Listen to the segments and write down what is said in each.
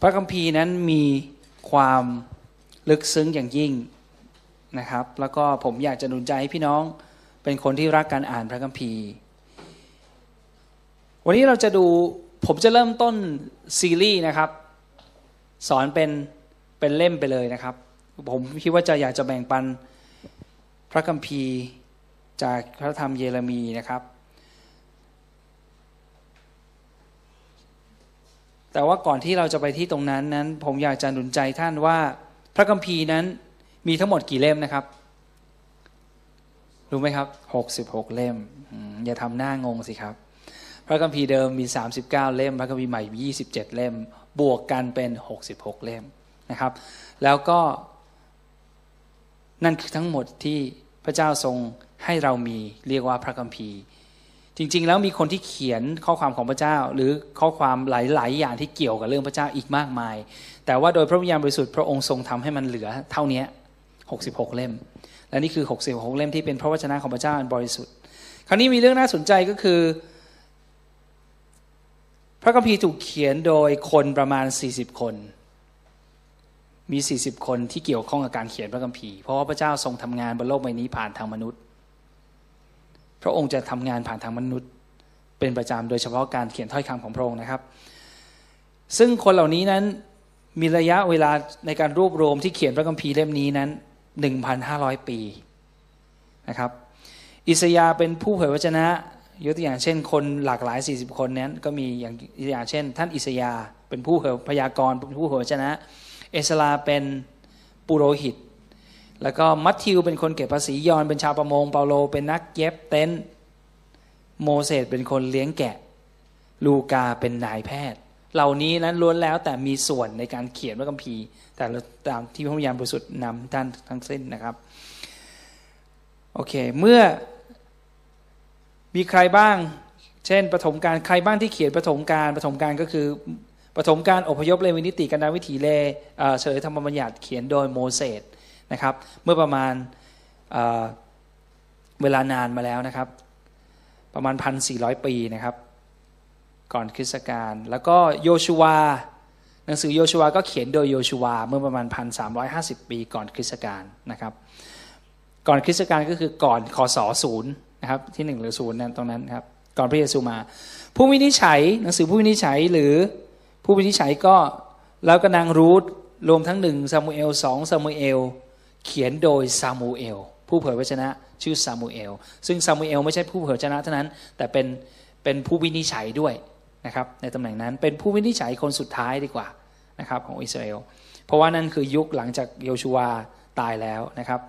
พระคัมภีร์นั้นมีความลึกซึ้งอย่างยิ่งนะครับ แล้วก็ผมอยากจะหนุนใจให้พี่น้องเป็นคนที่รักการอ่านพระคัมภีร์ วันนี้เราจะดูผมจะเริ่มต้นซีรีส์นะครับ สอนเป็นเป็นเล่มไปเลยนะครับ ผมคิดว่าจะอยากจะแบ่งปันพระคัมภีร์จากพระธรรมเยเรมีนะครับ แต่ว่าก่อนที่เราจะไปที่ตรงนั้นนั้น ผมอยากจะหนุนใจท่านว่า พระคัมภีร์นั้นมีทั้งหมดกี่เล่มนะครับ รู้ไหมครับหกสิบหกเล่ม อย่าทำหน้างงสิครับ พระคัมภีร์เดิมมีสามสิบเล่ม พระคัมภีร์ใหม่ยี่สิบเล่ม บวกกันเป็นหกสิบหกเล่มนะครับ แล้วก็นั่นคือทั้งหมดที่พระเจ้าทรงให้เรามีเรียกว่าพระคัมภีร์ จริง ๆ แล้วมีคนที่เขียนข้อความของพระเจ้า หรือข้อความหลายๆอย่างที่เกี่ยวกับเรื่องพระเจ้าอีกมากมาย แต่ว่าโดยพระวิญญาณบริสุทธิ์พระองค์ทรงทำให้มันเหลือเท่านี้66 เล่ม และนี่คือ 66 เล่มที่เป็นพระวจนะของพระเจ้าอันบริสุทธิ์ คราวนี้มีเรื่องน่าสนใจก็คือ พระคัมภีร์ถูกเขียนโดยคนประมาณ 40 คน มี 40 คนที่เกี่ยวข้องกับการเขียนพระคัมภีร์ เพราะว่าพระเจ้าทรงทำงานบนโลกใบนี้ผ่านทางมนุษย์ พระองค์จะทำงานผ่านทางมนุษย์ เป็นประจำโดยเฉพาะการเขียนถ้อยคำของพระองค์นะครับ ซึ่งคนเหล่านี้นั้นมีระยะเวลาในการรวบรวมที่เขียนพระคัมภีร์เล่มนี้นั้น 1,500 ปีนะครับอิสยาเป็นผู้เผยวจนะยกตัวอย่างเช่น คนหลากหลาย 40 คนนั้นก็มีอย่างอย่างเช่น ท่านอิสยาเป็นผู้เผยพยากรณ์เป็นผู้เผยวจนะ เอสลาเป็นปุโรหิต แล้วก็มัทธิวเป็นคนเก็บภาษียอห์นเป็นชาวประมงเปาโลเป็นนักเย็บเต็นท์โมเสสเป็นคนเลี้ยงแกะ ลูกาเป็นนายแพทย์ เหล่านี้นั้นล้วนแล้วแต่มีส่วนในการเขียนพระคัมภีร์ แต่ตามที่พระวิญญาณบริสุทธิ์นำท่านทั้งสิ้นนะครับโอเคเมื่อมีใครบ้าง เช่นปฐมการใครบ้างที่เขียนปฐมการปฐมการก็คือปฐมการอพยพเลวีนิติกันดารวิถีเลเฉลยธรรมบัญญัติเขียนโดยโมเสส นะครับ เมื่อประมาณเวลานานมาแล้วนะครับ ประมาณพันสี่ร้อยปีนะครับ ก่อนคริสตกาลแล้วก็โยชูวาหนังสือโยชัวก็เขียนโดยโยชัวเมื่อประมาณพันสามร้อยห้าสิบปีก่อนคริสตกาลนะครับ ก่อนคริสตกาลก็คือก่อนคศศูนย์นะครับที่หนึ่งหรือศูนย์นั่นตรงนั้นครับก่อนพระเยซูมา ผู้วินิจฉัยหนังสือผู้วินิจฉัยหรือผู้วินิจฉัยก็แล้วก็นางรูธรวมทั้งหนึ่งซามูเอลสองซามูเอล เขียนโดยซามูเอลผู้เผยพระวจนะชื่อซามูเอลซึ่งซามูเอลไม่ใช่ผู้เผยพระวจนะเท่านั้น แต่เป็นเป็นผู้วินิจฉัยด้วยนะครับในตำแหน่งนั้นเป็นผู้วินิจฉัยคนสุดท้ายดีกว่านะครับของอิสราเอลเพราะว่านั่นคือยุคหลังจากโยชูวาตายแล้วนะครับ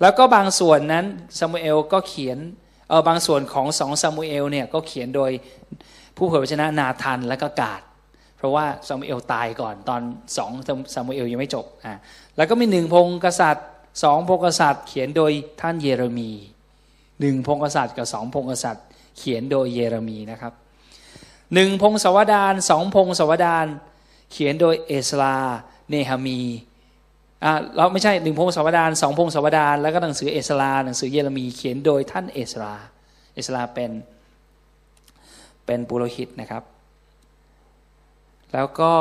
แล้วก็บางส่วนนั้นซามูเอลก็เขียนเออบางส่วนของสองซามูเอลเนี่ยก็เขียนโดยผู้เผยพระชนะนาธานและก็กาด เพราะว่าซามูเอลตายก่อนตอนสองซามูเอลยังไม่จบอ่าแล้วก็มีหนึ่งพงกษัตริย์สองพงกษัตริย์ เขียนโดยท่านเยเรมีหนึ่งพงกษัตริย์กับสองพงกษัตริย์ เขียนโดยเยเรมีนะครับหนึ่งพงศวดานสองพงศวดานเขียนโดยเอสลาเนฮามีอ่าเราไม่ใช่หนึ่งพงศวดารสองพงศวดารแล้วก็หนังสือเอสลาหนังสือเยเรมีเขียนโดยท่านเอสลาเอสราเป็นเป็นปุโรหิตนะครับ แล้วก็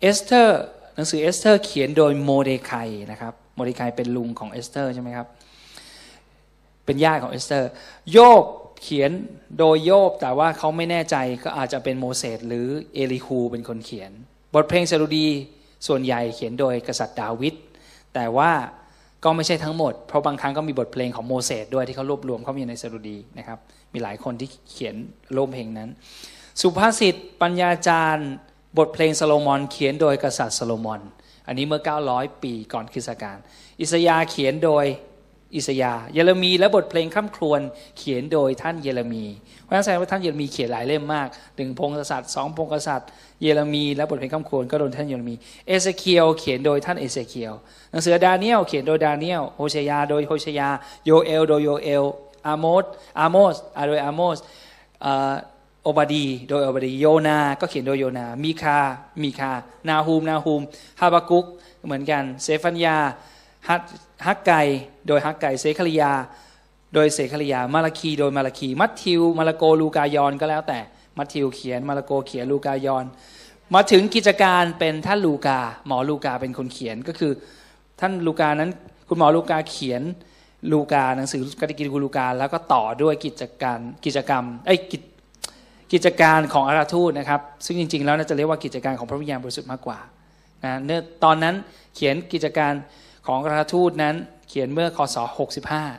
เอสเธอร์หนังสือเอสเธอร์เขียนโดยโมรเดคัยนะครับโมรเดคัยเป็นลุงของเอสเธอร์ใช่ไหมครับเป็นญาติของเอสเธอร์ โยบเขียนโดยโยบแต่ว่าเขาไม่แน่ใจก็อาจจะเป็นโมเสสหรือเอลีฮูเป็นคนเขียน บทเพลงสดุดีส่วนใหญ่เขียนโดยกษัตริย์ดาวิดแต่ว่าก็ไม่ใช่ทั้งหมด เพราะบางครั้งก็มีบทเพลงของโมเสสด้วยที่เขารวบรวมเข้ามาในสดุดีนะครับมีหลายคนที่เขียนบทเพลงนั้น สุภาษิตปัญญาจารย์ บทเพลงโซโลมอนเขียนโดยกษัตริย์โซโลมอน อันนี้เมื่อ 900 ปีก่อนคริสตกาลอิสยาห์เขียนโดยอิสยาห์เยเรมีย์และบทเพลงคร่ำครวญเขียนโดยท่านเยเรมีย์ เพราะฉะนั้นแสดงว่าท่านเยเรมีย์เขียนหลายเล่มมากหนึ่งพงศ์กษัตริย์สองพงศ์กษัตริย์เยเรมีย์ และบทเพลงคร่ำครวญก็โดยท่านเยเรมีย์ เอเสเคียลเขียนโดยท่านเอเสเคียลหนังสือดาเนียลเขียนโดยดาเนียลโฮเชยา โดยโฮเชยา โยเอล โดยโยเอล อาโมสอาโมสโดยอาโมส โอบาดีห์ โดยโอบาดีห์ โยนาห์ ก็เขียนโดยโยนาห์ มีคาห์ มีคาห์ นาฮูม นาฮูม ฮาบากุก เหมือนกัน เศฟันยาห์ ฮักกัย โดยฮักกัย เศคาริยาห์ โดยเศคาริยาห์ มาลาคี โดยมาลาคี มัทธิว มาระโก ลูกายอห์นก็แล้วแต่ มัทธิวเขียน มาลาโกเขียน ลูกายอน มาถึงกิจการเป็นท่านลูกา หมอลูกาเป็นคนเขียน ก็คือ ท่านลูกานั้น คุณหมอลูกาเขียน ลูกา หนังสือกติกิคุณลูกา แล้วก็ต่อด้วยกิจการ กิจกรรม ไอ้กิจ กิจการของอาราทูตนะครับ ซึ่งจริง ๆ แล้วน่าจะเรียกว่ากิจการของพระวิญญาณบริสุทธิ์มากกว่านะเนื่อตอนนั้นเขียนกิจการของอาราทูตนั้นเขียนเมื่อคศ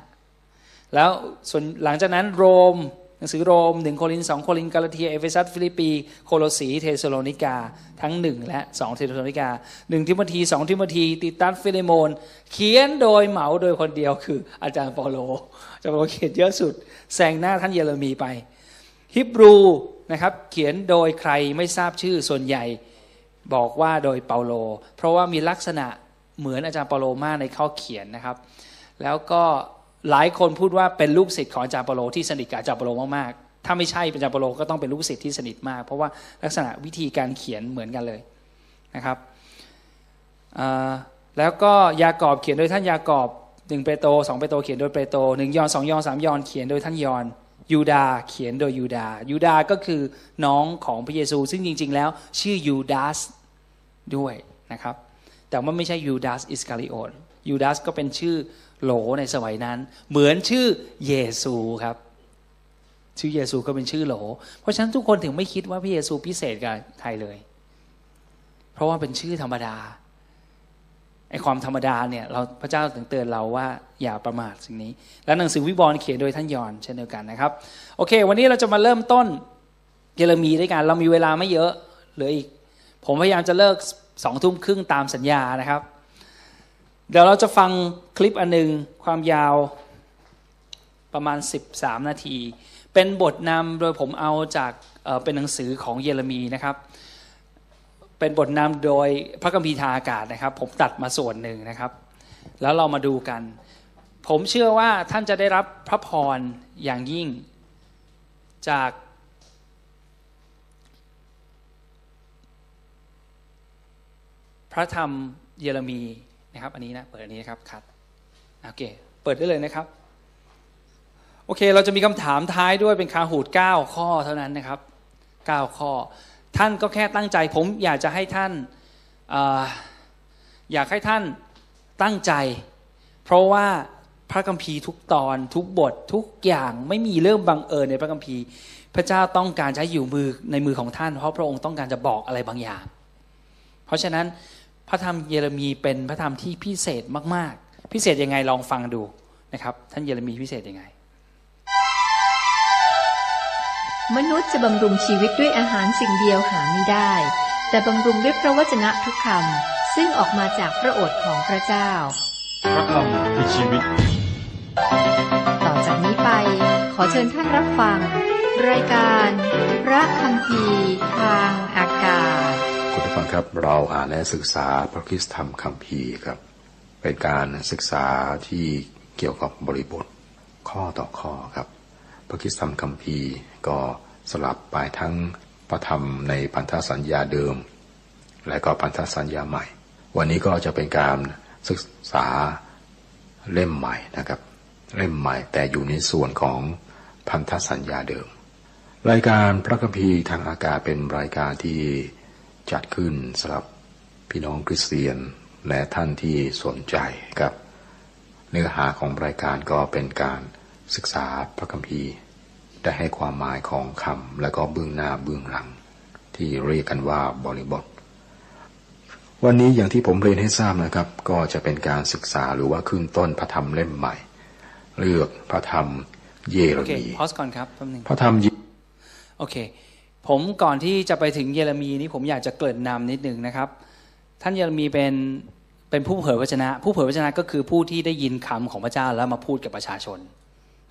65 แล้วส่วนหลังจากนั้นโรมหนังสือโรมหนึ่งโครินธ์สองโครินธ์กาลาเทียเอเฟซัสฟิลิปปี โคโลสีเธสะโลนิกา ทั้งหนึ่งและสองเธสะโลนิกาหนึ่งทิโมธีสองทิโมธีทิตัสฟิเลโมน เขียนโดยเหมาโดยคนเดียวคืออาจารย์เปาโลอาจารย์เปาโลเขียนเยอะสุดแซงหน้าท่านเยเรมีไป ฮิบรูนะครับเขียนโดยใครไม่ทราบชื่อส่วนใหญ่บอกว่าโดยเปาโล เพราะว่ามีลักษณะเหมือนอาจารย์เปาโลมากในข้อเขียนนะครับ แล้วก็หลายคนพูดว่าเป็นลูกศิษย์ของอาจารย์เปาโลที่สนิทกับอาจารย์เปาโลมากๆ ถ้าไม่ใช่อาจารย์เปาโลก็ต้องเป็นลูกศิษย์ที่สนิทมาก เพราะว่าลักษณะวิธีการเขียนเหมือนกันเลยนะครับแล้วก็ยากอบเขียนโดยท่านยากอบหนึ่งเปโตรสองเปโตรเขียนโดยเปโตรหนึ่งยอนสองยอนสามยอนเขียนโดยท่านยอน ยูดาเขียนโดยยูดายูดาก็คือน้องของพระเยซู ซึ่งจริง ๆ แล้วชื่อยูดาสด้วยนะครับ แต่ว่าไม่ใช่ยูดาสอิสคาริโอตยูดาสก็เป็นชื่อโหลในสมัยนั้น เหมือนชื่อเยซูครับ ชื่อเยซูก็เป็นชื่อโหล เพราะฉะนั้นทุกคนถึงไม่คิดว่าพระเยซูพิเศษกับใครเลย เพราะว่าเป็นชื่อธรรมดา ไอความธรรมดาเนี่ยเราพระเจ้าถึงเตือนเราว่าอย่าประมาทสิ่งนี้ แล้วหนังสือวิบรณ์เขียนโดยท่านยอนเช่นเดียวกันนะครับ โอเค วันนี้เราจะมาเริ่มต้นเยเรมีด้วยกันเรามีเวลาไม่เยอะเหลืออีก ผมพยายามจะเลิกสองทุ่มครึ่งตามสัญญานะครับ เดี๋ยวเราจะฟังคลิปอันหนึ่งความยาวประมาณ 13 นาที เป็นบทนำโดยผมเอาจากเป็นหนังสือของเยเรมีนะครับ เป็นบทนำโดยพระคัมภีทาอากาศนะครับ ผมตัดมาส่วนหนึ่งนะครับ แล้วเรามาดูกัน ผมเชื่อว่าท่านจะได้รับพระพรอย่างยิ่งจากพระธรรมเยเรมีนะครับ อันนี้นะเปิดอันนี้นะครับคัดโอเค เปิดได้เลยนะครับ โอเค เราจะมีคำถามท้ายด้วยเป็นคาหูด9ข้อเท่านั้นนะครับ 9 ข้อ ท่านก็แค่ตั้งใจผมอยากจะให้ท่านออยากให้ท่านตั้งใจ เพราะว่าพระคัมภีร์ทุกตอนทุกบททุกอย่างไม่มีเรื่องบังเอิญในพระคัมภีร์ พระเจ้าต้องการใช้อยู่มือในมือของท่าน เพราะพระองค์ต้องการจะบอกอะไรบางอย่าง เพราะฉะนั้นพระธรรมเยเรมีเป็นพระธรรมที่พิเศษมากๆ พิเศษยังไงลองฟังดูนะครับ ท่านเยเรมีพิเศษยังไง มนุษย์จะบำรุงชีวิตด้วยอาหารสิ่งเดียวหาไม่ได้ แต่บำรุงด้วยพระวจนะทุกคำซึ่งออกมาจากพระโอษฐ์ของพระเจ้า พระคำคือชีวิต ต่อจากนี้ไป ขอเชิญท่านรับฟัง รายการ พระคำพีทางอากาศคุณผู้ฟังครับเราอ่านและศึกษาพระคิสธรรมคำพีครับ เป็นการศึกษาที่เกี่ยวกับบริบทข้อต่อข้อครับ พระคิดธรรมคำพีก็สลับไปทั้งพระธรรมในพันธสัญญาเดิม และก็พันธสัญญาใหม่ วันนี้ก็จะเป็นการศึกษาเล่มใหม่นะครับ เล่มใหม่แต่อยู่ในส่วนของพันธสัญญาเดิม รายการพระคัมภีร์ทางอากาศเป็นรายการที่จัดขึ้นสำหรับพี่น้องคริสเตียนและท่านที่สนใจครับ เนื้อหาของรายการก็เป็นการ ศึกษาพระคัมภีร์ได้ให้ความหมายของคำและก็เบื้องหน้าเบื้องหลัง ที่เรียกกันว่าบริบท วันนี้อย่างที่ผมเรียนให้ทราบนะครับ ก็จะเป็นการศึกษาหรือว่าขึ้นต้นพระธรรมเล่มใหม่ เลือกพระธรรมเยเรมีพอสก่อนครับแป๊บนึงพระธรรมโอเค ผมก่อนที่จะไปถึงเยเรมีนี้ผมอยากจะเกริ่นนำนิดหนึ่งนะครับ ท่านเยเรมีเป็นเป็นผู้เผยพระชนะ ผู้เผยพระชนะก็คือผู้ที่ได้ยินคำของพระเจ้าแล้วมาพูดกับประชาชน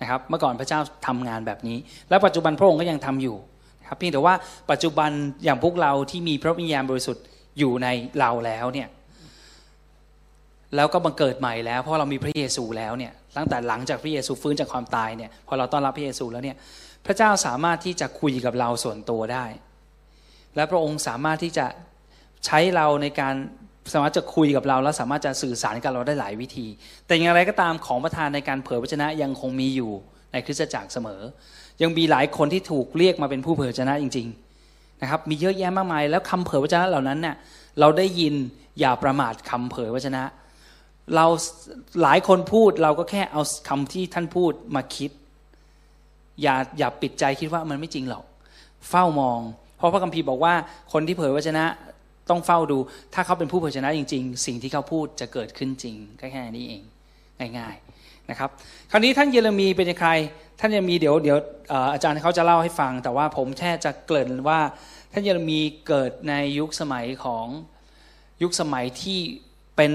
นะครับเมื่อก่อนพระเจ้าทำงานแบบนี้ และปัจจุบันพระองค์ก็ยังทำอยู่ครับเพียงแต่ว่าปัจจุบันอย่างพวกเราที่มีพระวิญญาณบริสุทธิ์อยู่ในเราแล้วเนี่ยแล้วก็บังเกิดใหม่แล้วเพราะเรามีพระเยซูแล้วเนี่ยตั้งแต่หลังจากพระเยซูฟื้นจากความตายเนี่ยพอเราต้อนรับพระเยซูแล้วเนี่ยพระเจ้าสามารถที่จะคุยกับเราส่วนตัวได้ และพระองค์สามารถที่จะใช้เราในการ สามารถจะคุยกับเราแล้วสามารถจะสื่อสารกับเราได้หลายวิธี แต่อย่างไรก็ตามของประทานในการเผยพระชนะยังคงมีอยู่ในคริสตจักรเสมอ ยังมีหลายคนที่ถูกเรียกมาเป็นผู้เผยพระชนะจริง ๆนะครับ มีเยอะแยะมากมาย แล้วคำเผยวจนะเหล่านั้นเนี่ยเราได้ยินอย่าประมาทคำเผยวจนะ เราหลายคนพูดเราก็แค่เอาคำที่ท่านพูดมาคิด อย่าอย่าปิดใจคิดว่ามันไม่จริงหรอกเฝ้ามอง เพราะพระคัมภีร์บอกว่าคนที่เผยวจนะ ต้องเฝ้าดู ถ้าเขาเป็นผู้เผยชนะจริง ๆ สิ่งที่เขาพูดจะเกิดขึ้นจริงก็แค่นี้เองง่ายๆนะครับ คราวนี้ท่านเยเรมีเป็นใคร ท่านเยเรมีเดี๋ยวเดี๋ยวอาจารย์เขาจะเล่าให้ฟัง แต่ว่าผมแค่จะเกริ่นว่าท่านเยเรมีเกิดในยุคสมัยของยุคสมัยที่เป็น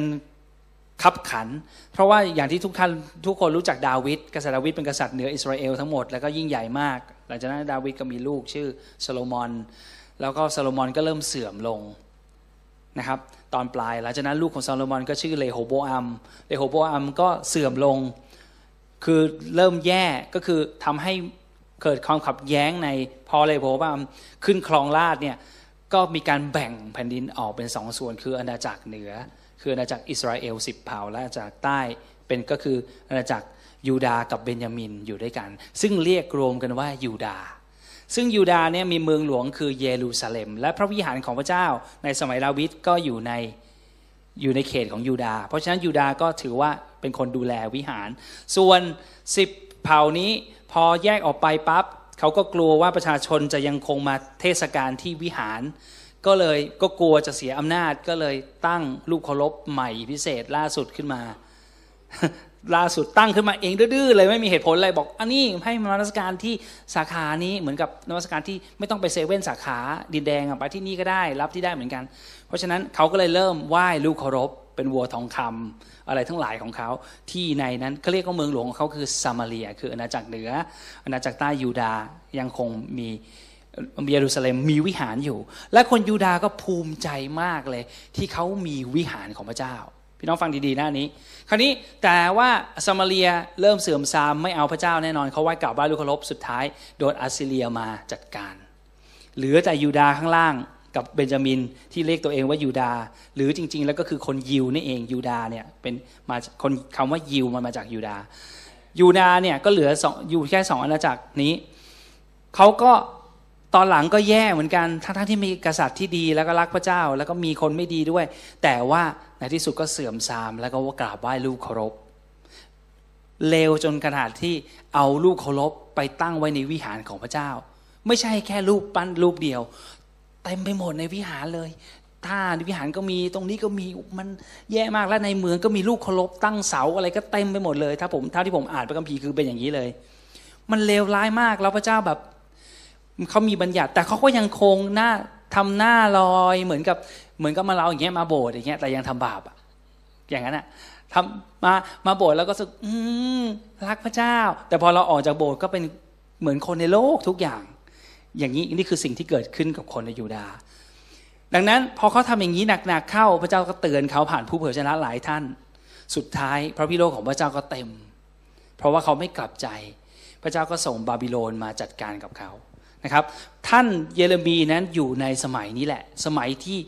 ขับขัน เพราะว่าอย่างที่ทุกท่านทุกคนรู้จักดาวิดกษัตริย์ดาวิดเป็นกษัตริย์เหนืออิสราเอลทั้งหมดแล้วก็ยิ่งใหญ่มาก หลังจากนั้นดาวิดก็มีลูกชื่อโซโลมอน แล้วก็โซโลมอนก็เริ่มเสื่อมลง นะครับตอนปลาย หลังจากนั้นลูกของซาโลมอนก็ชื่อเรโหโบอัมเรโหโบอัมก็เสื่อมลง คือเริ่มแย่ก็คือทำให้เกิดความขัดแย้งในพอเรโหโบอัมขึ้นครองราชเนี่ยก็มีการแบ่งแผ่นดินออกเป็นสองส่วน คืออาณาจักรเหนือ คืออาณาจักรอิสราเอลสิบเผ่าและอาณาจักรใต้เป็นก็คืออาณาจักรยูดาห์กับเบนยามินอยู่ด้วยกัน ซึ่งเรียกรวมกันว่ายูดาห์ ซึ่งยูดาห์เนี่ยมีเมืองหลวงคือเยรูซาเล็ม และพระวิหารของพระเจ้าในสมัยดาวิดก็อยู่ในอยู่ในเขตของยูดาห์เพราะฉะนั้นยูดาห์ก็ถือว่าเป็นคนดูแลวิหาร ส่วนสิบเผ่านี้พอแยกออกไปปั๊บเขาก็กลัวว่าประชาชนจะยังคงมาเทศกาลที่วิหาร ก็เลยก็กลัวจะเสียอำนาจก็เลยตั้งรูปเคารพใหม่พิเศษล่าสุดขึ้นมา ล่าสุดตั้งขึ้นมาเองดื้อเลยไม่มีเหตุผลอะไรบอกอันนี้ให้มานมัสการที่สาขานี้เหมือนกับนมัสการที่ไม่ต้องไปเซเว่นสาขาดินแดงไปที่นี่ก็ได้รับที่ได้เหมือนกัน เพราะฉะนั้นเขาก็เลยเริ่มไหว้ลูกเคารพเป็นวัวทองคำอะไรทั้งหลายของเขาที่ในนั้นเขาเรียกว่าเมืองหลวงของเขาคือซามาเรีย คืออาณาจักรเหนืออาณาจักรใต้ยูดายังคงมีเยรูซาเล็มมีวิหารอยู่ และคนยูดาก็ภูมิใจมากเลย ที่เขามีวิหารของพระเจ้า พี่น้องฟังดีๆหน้านี้ คราวนี้แต่ว่าซามาเรียเริ่มเสื่อมทรามไม่เอาพระเจ้าแน่นอนเขาไหว้กราบไหว้ลูกเคารพสุดท้ายโดนอัสซีเรียมาจัดการ เหลือแต่ยูดาข้างล่างกับเบนจามินที่เรียกตัวเองว่ายูดา หรือจริง ๆ แล้วก็คือคนยิวนี่เองยูดาเนี่ยเป็นมาคนคำว่ายิวมันมาจากยูดายูดาเนี่ยก็เหลือสองอยู่แค่สองอาณาจักรนี้เขาก็ ตอนหลังก็แย่เหมือนกันทั้งๆที่มีกษัตริย์ที่ดีแล้วก็รักพระเจ้า แล้วก็มีคนไม่ดีด้วย แต่ว่าในที่สุดก็เสื่อมทรามแล้วก็ว่ากราบไหว้ลูกเคารพเลวจนขนาดที่เอาลูกเคารพไปตั้งไว้ในวิหารของพระเจ้า ไม่ใช่แค่รูปปั้นรูปเดียวเต็มไปหมดในวิหารเลยท่าในวิหารก็มีตรงนี้ก็มีมันแย่มากและในเมืองก็มีลูกเคารพตั้งเสาอะไรก็เต็มไปหมดเลย ถ้าผมเท่าที่ผมอ่านพระคัมภีร์คือเป็นอย่างนี้เลย มันเลวร้ายมากแล้วพระเจ้าแบบ เขามีบัญญัติ แต่เขาก็ยังคงหน้าทำหน้าลอยเหมือนกับเหมือนกับมาเราอย่างเงี้ยมาโบสถ์อย่างเงี้ยแต่ยังทำบาปอะอย่างนั้นอะทำมามาโบสถ์แล้วก็สึกอืมรักพระเจ้า แต่พอเราออกจากโบสถ์ก็เป็นเหมือนคนในโลกทุกอย่าง อย่างนี้นี่คือสิ่งที่เกิดขึ้นกับคนในยูดาห์ดังนั้นพอเขาทำอย่างนี้หนักๆเข้าพระเจ้าก็เตือนเขาผ่านผู้เผยชนะหลายท่าน สุดท้าย พระพิโรธของพระเจ้าก็เต็ม เพราะว่าเขาไม่กลับใจ พระเจ้าก็ส่งบาบิโลนมาจัดการกับเขาะครับ ท่านเยเรมีนั้นอยู่ในสมัยนี้แหละ สมัยที่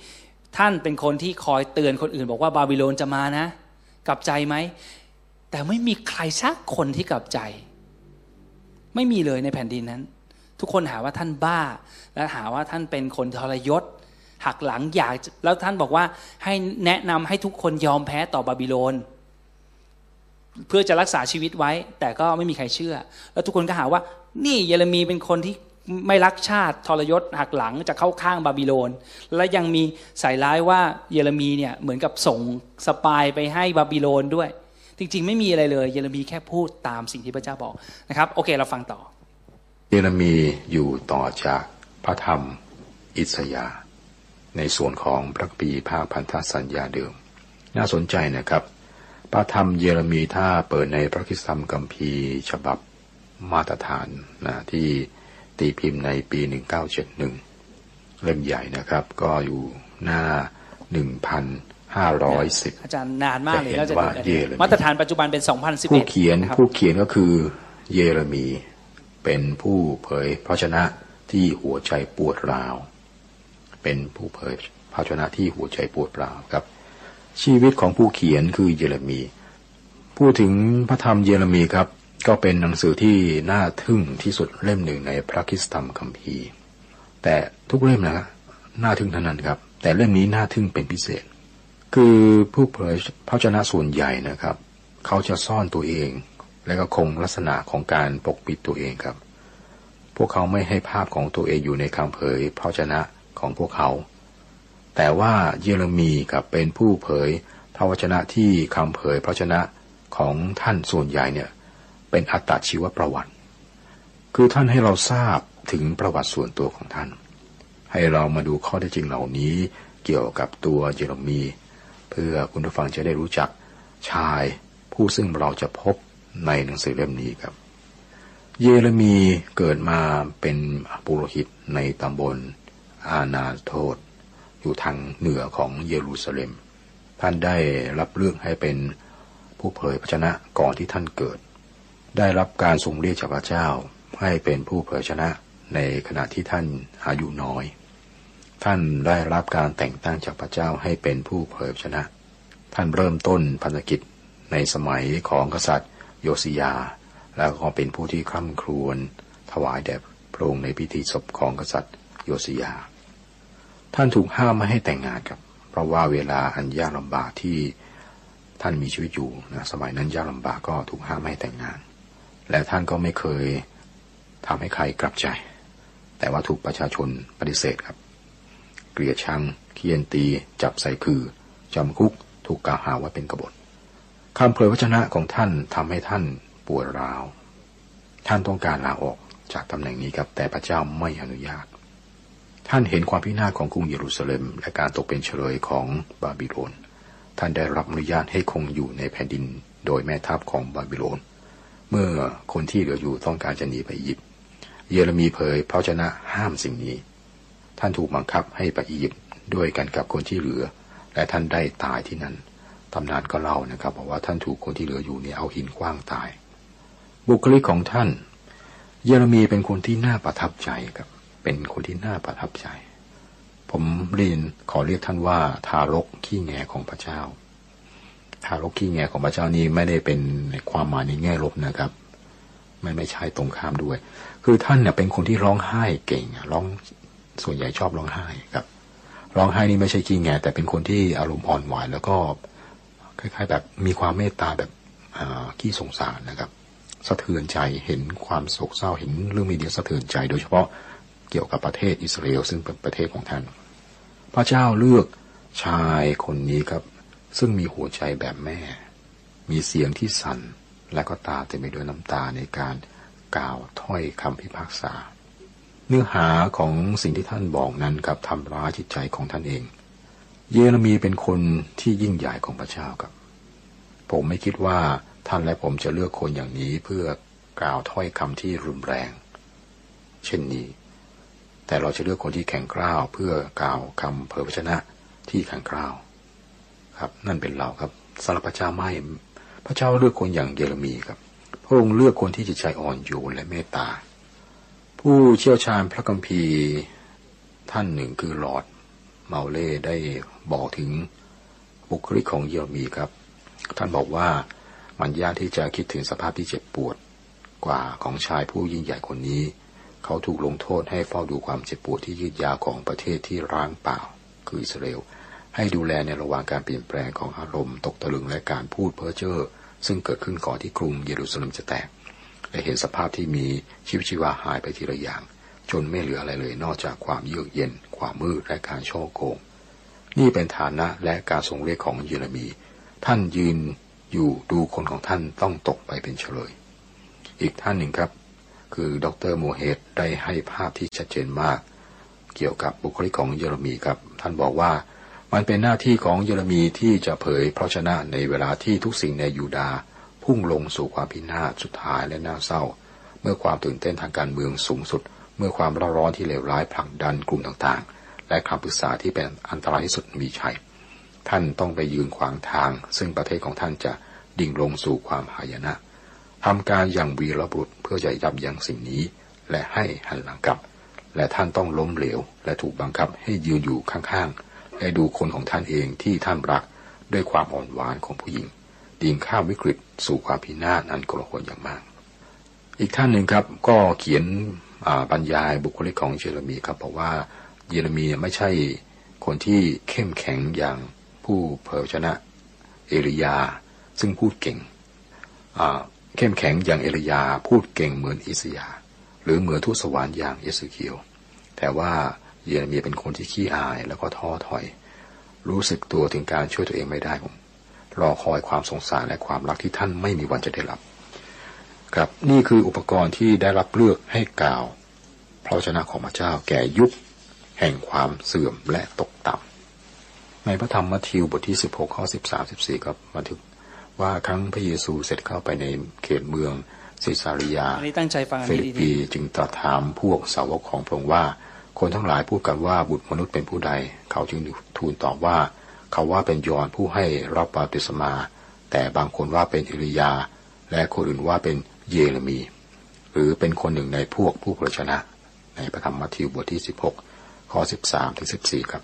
ท่านเป็นคนที่คอยเตือนคนอื่น บอกว่าบาบิโลนจะมานะ กลับใจไหม แต่ไม่มีใครสักคนที่กลับใจ ไม่มีเลยในแผ่นดินนั้น ทุกคนหาว่าท่านบ้า และหาว่าท่านเป็นคนทรยศหักหลังอยากแล้วท่านบอกว่าให้แนะนำให้ทุกคนยอมแพ้ต่อบาบิโลน เพื่อจะรักษาชีวิตไว้ แต่ก็ไม่มีใครเชื่อ แล้วทุกคนก็หาว่า นี่เยเรมีเป็นคนที่ ไม่รักชาติทรยศหักหลังจะเข้าข้างบาบิโลน และยังมีใส่ร้ายว่าเยเรมีเนี่ยเหมือนกับส่ง spy ไปให้บาบิโลนด้วย จริง ๆ ไม่มีอะไรเลย เยเรมีแค่พูดตามสิ่งที่พระเจ้าบอกนะครับ โอเคเราฟังต่อ เยเรมีอยู่ต่อจากพระธรรมอิสยาในส่วนของพระปีภาคพันธสัญญาเดิม น่าสนใจนะครับ พระธรรมเยเรมีถ้าเปิดในพระคิสธรรมกัมภีร์ฉบับมาตรฐานนะที่ ตีพิมพ์ในปี 1971 เล่มใหญ่นะครับ ก็อยู่หน้า 1,510 อาจารย์นานมากเลยแล้วจะว่าเยเรมีมาตรฐานปัจจุบันเป็น 2011ผู้เขียนผู้เขียนก็คือเยเรมี เป็นผู้เผยพระชนะที่หัวใจปวดร้าว เป็นผู้เผยพระชนะที่หัวใจปวดร้าวครับ ชีวิตของผู้เขียนคือเยเรมี พูดถึงพระธรรมเยเรมีครับ ก็เป็นหนังสือที่น่าทึ่งที่สุดเล่มหนึ่งในพระคิสธรรมคัมภีร์ แต่ทุกเล่มนะน่าทึ่งทั้งนั้นครับ แต่เล่มนี้น่าทึ่งเป็นพิเศษ คือผู้เผยพระชนะส่วนใหญ่นะครับ เขาจะซ่อนตัวเอง และก็คงลักษณะของการปกปิดตัวเองครับ พวกเขาไม่ให้ภาพของตัวเองอยู่ในคำเผยพระชนะของพวกเขา แต่ว่าเยเรมีครับเป็นผู้เผยพระวจนะที่คำเผยพระชนะของท่านส่วนใหญ่เนี่ย เป็นอัตชีวประวัติ คือท่านให้เราทราบถึงประวัติส่วนตัวของท่าน ให้เรามาดูข้อเท็จจริงเหล่านี้เกี่ยวกับตัวเยเรมี เพื่อคุณผู้ฟังจะได้รู้จักชายผู้ซึ่งเราจะพบในหนังสือเล่มนี้ครับ เยเรมีเกิดมาเป็นปุโรหิตในตำบลอาณาโทษ อยู่ทางเหนือของเยรูซาเล็ม ท่านได้รับเลือกให้เป็นผู้เผยพระชนะก่อนที่ท่านเกิด ได้รับการทรงเรียกจากพระเจ้าให้เป็นผู้เผยชนะในขณะที่ท่านอายุน้อย ท่านได้รับการแต่งตั้งจากพระเจ้าให้เป็นผู้เผยชนะ ท่านเริ่มต้นพันธกิจในสมัยของกษัตริย์โยสิยา แล้วก็เป็นผู้ที่คร่ำครวญถวายแด่พระองค์ในพิธีศพของกษัตริย์โยสิยา ท่านถูกห้ามไม่ให้แต่งงานครับ เพราะว่าเวลาอันยากลำบากที่ท่านมีชีวิตอยู่นะสมัยนั้นยากลำบากก็ถูกห้ามไม่ให้แต่งงาน และท่านก็ไม่เคยทำให้ใครกลับใจ แต่ว่าถูกประชาชนปฏิเสธครับ เกลียดชังเคียนตี จับใส่คือจำคุกถูกกล่าวหาว่าเป็นกบฏคำเผยพระชนะของท่านทำให้ท่านปวดร้าว ท่านต้องการลาออกจากตำแหน่งนี้ครับ แต่พระเจ้าไม่อนุญาต ท่านเห็นความพินาศของกรุงเยรูซาเล็ม และการตกเป็นเฉลยของบาบิโลน ท่านได้รับอนุญาตให้คงอยู่ในแผ่นดินโดยแม่ทัพของบาบิโลน เมื่อคนที่เหลืออยู่ต้องการจะหนีไปอียิปต์เยเรมีเผยพระชนะห้ามสิ่งนี้ ท่านถูกบังคับให้ไปอียิปต์ด้วยกันกับคนที่เหลือ และท่านได้ตายที่นั่นตำนานก็เล่านะครับบอกว่าท่านถูกคนที่เหลืออยู่เนี่ยเอาหินกว้างตาย บุคลิกของท่าน เยเรมีเป็นคนที่น่าประทับใจครับ เป็นคนที่น่าประทับใจ ผมเรียนขอเรียกท่านว่าทารกขี้แงของพระเจ้า ทารกขี้แงของพระเจ้านี้ไม่ได้เป็นความหมายในแง่ลบนะครับไม่ไม่ใช่ตรงข้ามด้วย คือท่านเนี่ยเป็นคนที่ร้องไห้เก่งร้องส่วนใหญ่ชอบร้องไห้ครับ ร้องไห้นี่ไม่ใช่ขี้แงแต่เป็นคนที่อารมณ์อ่อนหวานแล้วก็คล้าย ๆ แบบมีความเมตตาแบบขี้สงสารนะครับ สะเทือนใจเห็นความโศกเศร้าเห็นเรื่องมีเดียสะเทือนใจ โดยเฉพาะเกี่ยวกับประเทศอิสราเอลซึ่งเป็นประเทศของท่าน พระเจ้าเลือกชายคนนี้ครับ ซึ่งมีหัวใจแบบแม่ มีเสียงที่สั่น และก็ตาเต็มไปด้วยน้ำตาในการกล่าวถ้อยคำพิพากษา เนื้อหาของสิ่งที่ท่านบอกนั้นกับทำร้ายจิตใจของท่านเอง เยเรมีเป็นคนที่ยิ่งใหญ่ของพระเจ้าครับ ผมไม่คิดว่าท่านและผมจะเลือกคนอย่างนี้เพื่อกล่าวถ้อยคำที่รุนแรง เช่นนี้ แต่เราจะเลือกคนที่แข็งกร้าวเพื่อกล่าวคำเผยพระชนะที่แข็งกร้าว ครับ นั่นเป็นเราครับสารพระเจ้าไม่พระเจ้าเลือกคนอย่างเยเรมีครับ พระองค์เลือกคนที่จิตใจอ่อนโยนและเมตตา ผู้เชี่ยวชาญพระคัมภีร์ท่านหนึ่งคือหลอดเมาเล่ได้บอกถึงบุคลิกของเยเรมีครับ ท่านบอกว่ามันยากที่จะคิดถึงสภาพที่เจ็บปวดกว่าของชายผู้ยิ่งใหญ่คนนี้ เขาถูกลงโทษให้เฝ้าดูความเจ็บปวดที่ยืดยาวของประเทศที่ร้างเปล่า คืออิสราเอล ให้ดูแลในระหว่างการเปลี่ยนแปลงของอารมณ์ ตกตะลึงและการพูดเพ้อเจ้อซึ่งเกิดขึ้นก่อนที่กรุงเยรูซาเล็มจะแตกและเห็นสภาพที่มีชีวิตชีวาหายไปทีละอย่าง จนไม่เหลืออะไรเลยนอกจากความเยือกเย็น ความมืดและการช่อโกง นี่เป็นฐานะและการทรงเรียกของเยเรมี ท่านยืนอยู่ดูคนของท่านต้องตกไปเป็นเฉลย อีกท่านหนึ่งครับ คือดรโมเฮตได้ให้ภาพที่ชัดเจนมาก เกี่ยวกับบุคลิกของเยเรมีครับ ท่านบอกว่า มันเป็นหน้าที่ของเยเรมีที่จะเผยพระชนะในเวลาที่ทุกสิ่งในยูดาพุ่งลงสู่ความพินาศสุดท้ายและน่าเศร้า เมื่อความตื่นเต้นทางการเมืองสูงสุด เมื่อความร้อนร้อนที่เลวร้ายผลักดันกลุ่มต่างๆ และคำปรึกษาที่เป็นอันตรายที่สุดมีชัย ท่านต้องไปยืนขวางทาง ซึ่งประเทศของท่านจะดิ่งลงสู่ความหายนะทำการอย่างวีรบุรุษเพื่อจะยับยั้งสิ่งนี้ และให้หันหลังกลับ และท่านต้องล้มเหลว และถูกบังคับให้ยืนอยู่ข้างๆ และดูคนของท่านเองที่ท่านรักด้วยความอ่อนหวานของผู้หญิงดิ่งข้ามวิกฤตสู่ความพินาศอันกลหนอย่างมาก อีกท่านหนึ่งครับก็เขียนบรรยายบุคลิกของเชลมีครับบอกว่าเยเรมีไม่ใช่คนที่เข้มแข็งอย่างผู้เผยชนะเอลียา ซึ่งพูดเก่งเข้มแข็งอย่างเอลียาพูดเก่งเหมือนอิสยา หรือเหมือนทูตสวรรค์อย่างเยสเคียว แต่ว่า เยเรมีเป็นคนที่ขี้อาย แล้วก็ท้อถอย รู้สึกตัวถึงการช่วยตัวเองไม่ได้ผมรอคอยความสงสารและความรักที่ท่านไม่มีวันจะได้รับ ครับนี่คืออุปกรณ์ที่ได้รับเลือกให้กล่าว พระวจนะของพระเจ้าแก่ยุค แห่งความเสื่อมและตกต่ำในพระธรรมมัทธิวบทที่ 16 ข้อ 13 14ก็บันทึกว่าครั้งพระเยซูเสร็จเข้าไปในเขตเมืองซิซาริยาอันนี้ตั้งใจฟังอันนี้ดีๆจึงตรัสถามพวกสาวกของพระองค์ว่า คนทั้งหลายพูดกันว่าบุตรมนุษย์เป็นผู้ใด เขาจึงทูลตอบว่า เขาว่าเป็นยอนผู้ให้รับบาติศมา แต่บางคนว่าเป็นอิริยา และคนอื่นว่าเป็นเยเรมี หรือเป็นคนหนึ่งในพวกผู้ประชนะ ในพระธรรมมัทธิวบทที่ 16 ข้อ 13ถึง14 ครับ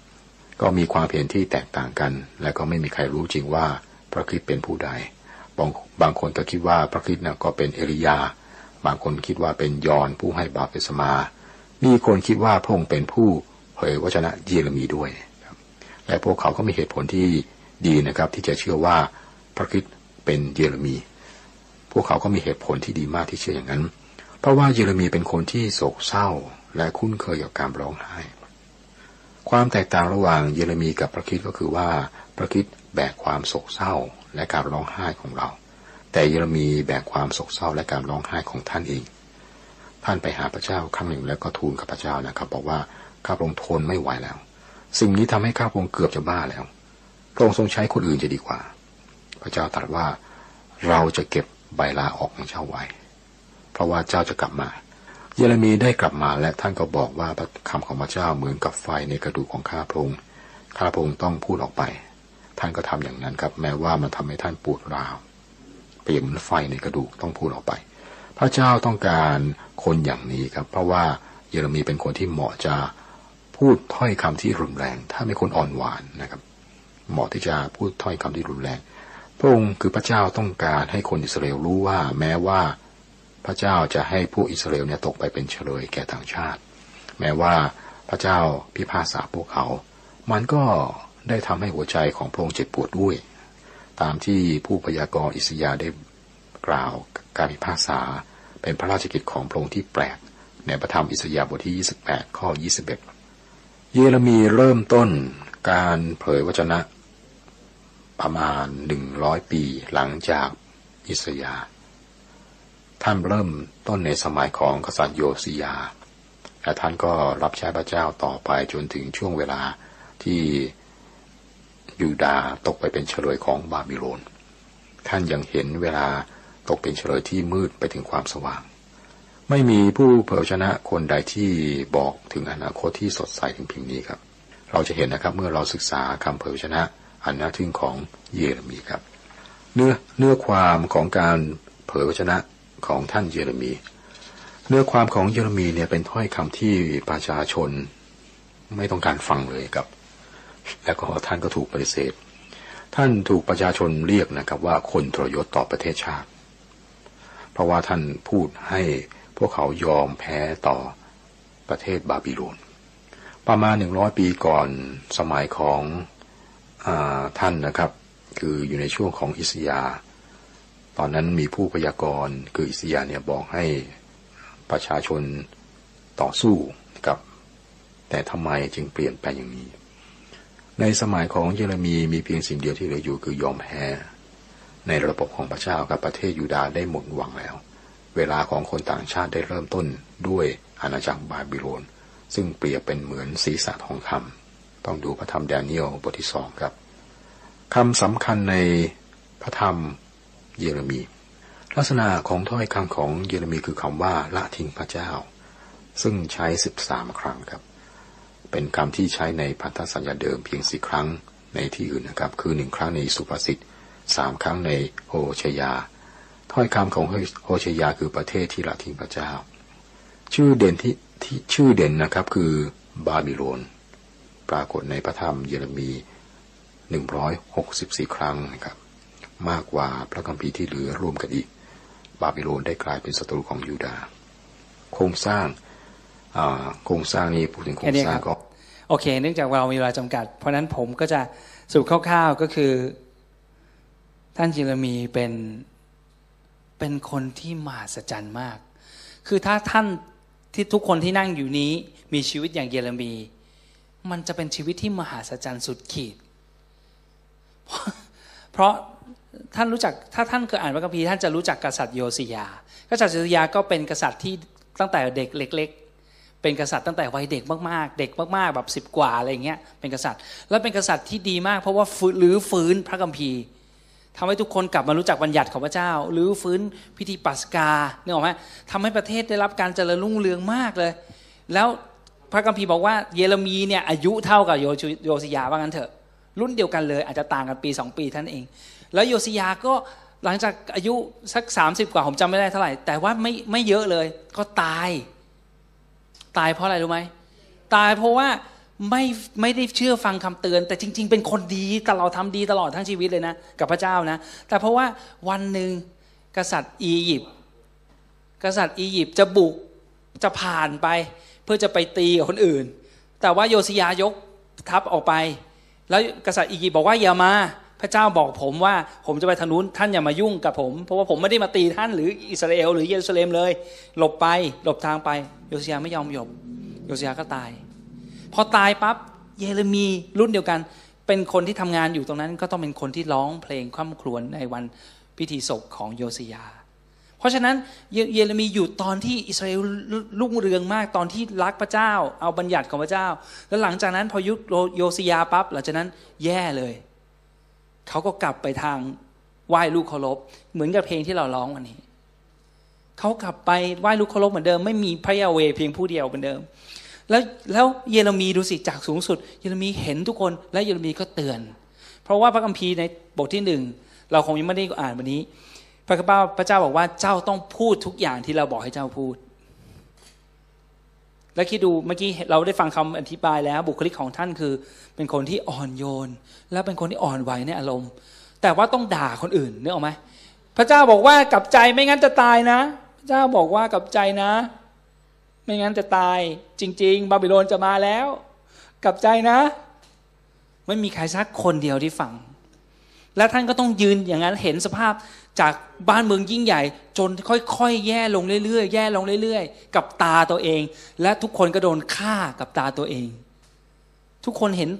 ก็มีความเห็นที่แตกต่างกัน และก็ไม่มีใครรู้จริงว่าพระคริสต์เป็นผู้ใด บางบางคนก็คิดว่าพระคริสต์นะก็เป็นเอลียา บางคนคิดว่าเป็นยอนผู้ให้บาปเปสมา มีคนคิดว่าพระองค์เป็นผู้เผยวจนะเยเรมีด้วยและพวกเขาก็มีเหตุผลที่ดีนะครับ ที่จะเชื่อว่าพระคริสต์เป็นเยเรมี พวกเขาก็มีเหตุผลที่ดีมากที่เชื่ออย่างนั้น เพราะว่าเยเรมีเป็นคนที่โศกเศร้าและคุ้นเคยกับการร้องไห้ ความแตกต่างระหว่างเยเรมีกับพระคิดก็คือว่าพระคิดแบกความโศกเศร้าและการร้องไห้ของเรา แต่เยเรมีแบกความโศกเศร้าและการร้องไห้ของท่านเอง ท่านไปหาพระเจ้าครั้งหนึ่งแล้วก็ทูลกับพระเจ้านะครับ บอกว่าข้าพระองค์ทนไม่ไหวแล้ว สิ่งนี้ทำให้ข้าพระองค์เกือบจะบ้าแล้วพระองค์ทรงใช้คนอื่นจะดีกว่า พระเจ้าตรัสว่าเราจะเก็บใบลาออกของเจ้าไว้ เพราะว่าเจ้าจะกลับมา เยเรมีได้กลับมาและท่านก็บอกว่าคำของพระเจ้าเหมือนกับไฟในกระดูกของข้าพระองค์ข้าพระองค์ต้องพูดออกไป ท่านก็ทำอย่างนั้นครับ แม้ว่ามันทำให้ท่านปวดร้าวเปรียบเหมือนไฟในกระดูกต้องพูดออกไป พระเจ้าต้องการคนอย่างนี้ครับ เพราะว่าเยเรมีเป็นคนที่เหมาะจะพูดถ้อยคำที่รุนแรง ถ้าไม่คนอ่อนหวานนะครับ เหมาะที่จะพูดถ้อยคำที่รุนแรง พระองค์คือพระเจ้าต้องการให้คนอิสราเอลรู้ว่าแม้ว่าพระเจ้าจะให้พวกอิสราเอลเนี่ยตกไปเป็นเฉลยแก่ต่างชาติ แม้ว่าพระเจ้าพิพากษาพวกเขา มันก็ได้ทำให้หัวใจของพระองค์เจ็บปวดด้วย ตามที่ผู้พยากรณ์อิสยาได้ กล่าวการพิพากษา เป็นพระราชกิจของพระองค์ที่แปลก ในพระธรรมอิสยาห์บทที่ 28 ข้อ 21 เยเรมีเริ่มต้นการเผยวจนะ ประมาณหนึ่งร้อยปีหลังจากอิสยาท่านเริ่มต้นในสมัยของกษัตริย์โยสิยา และท่านก็รับใช้พระเจ้าต่อไปจนถึงช่วงเวลาที่ยูดาตกไปเป็นเฉลยของบาบิโลน ท่านยังเห็นเวลา ตกเป็นเฉลยที่มืดไปถึงความสว่าง ไม่มีผู้เผยชนะคนใดที่บอกถึงอนาคตที่สดใสถึงเพียงนี้ครับ เราจะเห็นนะครับเมื่อเราศึกษาคำเผยชนะอันน่าทึ่งของเยเรมีครับ เนื้อเนื้อความของการเผยชนะของท่านเยเรมี เนื้อความของเยเรมีเนี่ยเป็นถ้อยคำที่ประชาชนไม่ต้องการฟังเลยครับ แล้วก็ท่านก็ถูกปฏิเสธ ท่านถูกประชาชนเรียกนะครับว่าคนทรยศต่อประเทศชาติ เพราะว่าท่านพูดให้พวกเขายอมแพ้ต่อประเทศบาบิโลน ประมาณหนึ่งร้อยปีก่อนสมัยของอท่านนะครับ คืออยู่ในช่วงของอิสยา ตอนนั้นมีผู้พยากรณ์คืออิสยาเนี่ยบอกให้ประชาชนต่อสู้กับ แต่ทำไมจึงเปลี่ยนไปอย่างนี้ ในสมัยของเยเรมีมีเพียงสิ่งเดียวที่เหลืออยู่คือยอมแพ้ ในระบบของพระเจ้ากับประเทศยูดาห์ได้หมดหวังแล้ว เวลาของคนต่างชาติได้เริ่มต้นด้วยอาณาจักรบาบิโลน ซึ่งเปรียบเป็นเหมือนศีรษะทองคำต้องดูพระธรรมแดเนียลบทที่สองครับคำสำคัญในพระธรรมเยเรมี ลักษณะของถ้อยคำของเยเรมีคือคำว่าละทิ้งพระเจ้า ซึ่งใช้สิบสามครั้งครับ เป็นคำที่ใช้ในพันธสัญญาเดิมเพียงสี่ครั้งในที่อื่นนะครับ คือหนึ่งครั้งในสุภาษิต สามครั้งในโฮชยา ถ้อยคำของโฮชยาคือประเทศที่ละทิ้งพระเจ้า ชื่อเด่นที่ที่ชื่อเด่นนะครับคือบาบิโลน ปรากฏในพระธรรมเยเรมีหนึ่งร้อยหกสิบสี่ครั้งนะครับ มากกว่าพระคัมภีร์ที่เหลือรวมกันอีก บาบิโลนได้กลายเป็นศัตรูของยูดาห์โครงสร้างโครงสร้างนี้พูดถึงโครงสร้างก็โอเค เนื่องจากเรามีเวลาจำกัด เพราะฉะนั้นผมก็จะสรุปคร่าวๆก็คือ ท่านเยเรมีเป็นเป็นคนที่มหัศจรรย์มาก คือถ้าท่านที่ทุกคนที่นั่งอยู่นี้มีชีวิตอย่างเยเรมี มันจะเป็นชีวิตที่มหัศจรรย์สุดขีด เพราะท่านรู้จักถ้าท่านเคยอ่านพระคัมภีร์ท่านจะรู้จักกษัตริย์โยสิยากษัตริย์โยสิยาก็เป็นกษัตริย์ที่ตั้งแต่เด็กเล็ก ๆ เป็นกษัตริย์ตั้งแต่วัยเด็กมากๆ เด็กมากๆแบบสิบกว่าอะไรเงี้ยเป็นกษัตริย์ แล้วเป็นกษัตริย์ที่ดีมากเพราะว่าหรือฟื้นพระคัมภีร์ ทำให้ทุกคนกลับมารู้จักบัญญัติของพระเจ้า หรือฟื้นพิธีปัสกาเนี่ยหรอไหมทำให้ประเทศได้รับการเจริญรุ่งเรืองมากเลย แล้วพระคัมภีร์บอกว่าเยเรมีเนี่ยอายุเท่ากับโยโยสิยาว่างั้นเถอะ รุ่นเดียวกันเลย อาจจะต่างกันปีสองปีท่านเอง แล้วโยสิยาก็หลังจากอายุสัก 30 กว่าผมจำไม่ได้เท่าไหร่ แต่ว่าไม่ไม่เยอะเลย ก็ตาย ตายเพราะอะไรรู้ไหมตายเพราะว่า ไม่ไม่ได้เชื่อฟังคำเตือน แต่จริง ๆ เป็นคนดีตลอดทำดีตลอดทั้งชีวิตเลยนะกับพระเจ้านะ แต่เพราะว่าวันหนึ่งกษัตริย์อียิปต์กษัตริย์อียิปต์จะบุกจะผ่านไป เพื่อจะไปตีกับคนอื่น แต่ว่าโยสยายกทัพออกไป แล้วกษัตริย์อียิปต์บอกว่าอย่ามาพระเจ้าบอกผมว่าผมจะไปทางนู้นท่านอย่ามายุ่งกับผม เพราะว่าผมไม่ได้มาตีท่านหรืออิสราเอลหรือเยรูซาเล็มเลย หลบไปหลบทางไปโยสยาไม่ยอมหยบโยสยาก็ตาย พอตายปั๊บเยเรมีรุ่นเดียวกัน เป็นคนที่ทำงานอยู่ตรงนั้น ก็ต้องเป็นคนที่ร้องเพลงคร่ำครวญในวันพิธีศพของโยสยา เพราะฉะนั้นเยเยเรมีอยู่ตอนที่อิสราเอลรุ่งเรืองมากตอนที่รักพระเจ้า เอาบัญญัติของพระเจ้า แล้วหลังจากนั้นพอยุคโยสยาปั๊บหลังจากนั้นแย่เลย เขาก็กลับไปทางไหว้ลูกเคารพเหมือนกับเพลงที่เราร้องวันนี้เขากลับไปไหว้ลูกเคารพเหมือนเดิม ไม่มีพระยาเวเพียงผู้เดียวเหมือนเดิม แล้วแล้วเยเรมีดูสิจากสูงสุด เยเรมีเห็นทุกคนและเยเรมีก็เตือน เพราะว่าพระคัมภีร์ในบทที่หนึ่งเราคงยังไม่ได้อ่านวันนี้ พระเจ้าพระเจ้าบอกว่าเจ้าต้องพูดทุกอย่างที่เราบอกให้เจ้าพูด และคิดดูเมื่อกี้เราได้ฟังคำอธิบายแล้ว บุคลิกของท่านคือ เป็นคนที่อ่อนโยน และเป็นคนที่อ่อนไหวในอารมณ์ แต่ว่าต้องด่าคนอื่นนึกออกไหมพระเจ้าบอกว่ากลับใจไม่งั้นจะตายนะ พระเจ้าบอกว่ากลับใจนะ ไม่งั้นจะตายจริง ๆ บาบิโลนจะมาแล้ว กลับใจนะ ไม่มีใครสักคนเดียวที่ฟัง และท่านก็ต้องยืนอย่างนั้นเห็นสภาพจากบ้านเมืองยิ่งใหญ่ จนค่อยๆ แย่ลงเรื่อยๆ แย่ลงเรื่อยๆ กับตาตัวเอง และทุกคนก็โดนฆ่ากับตาตัวเอง ทุกคนเห็น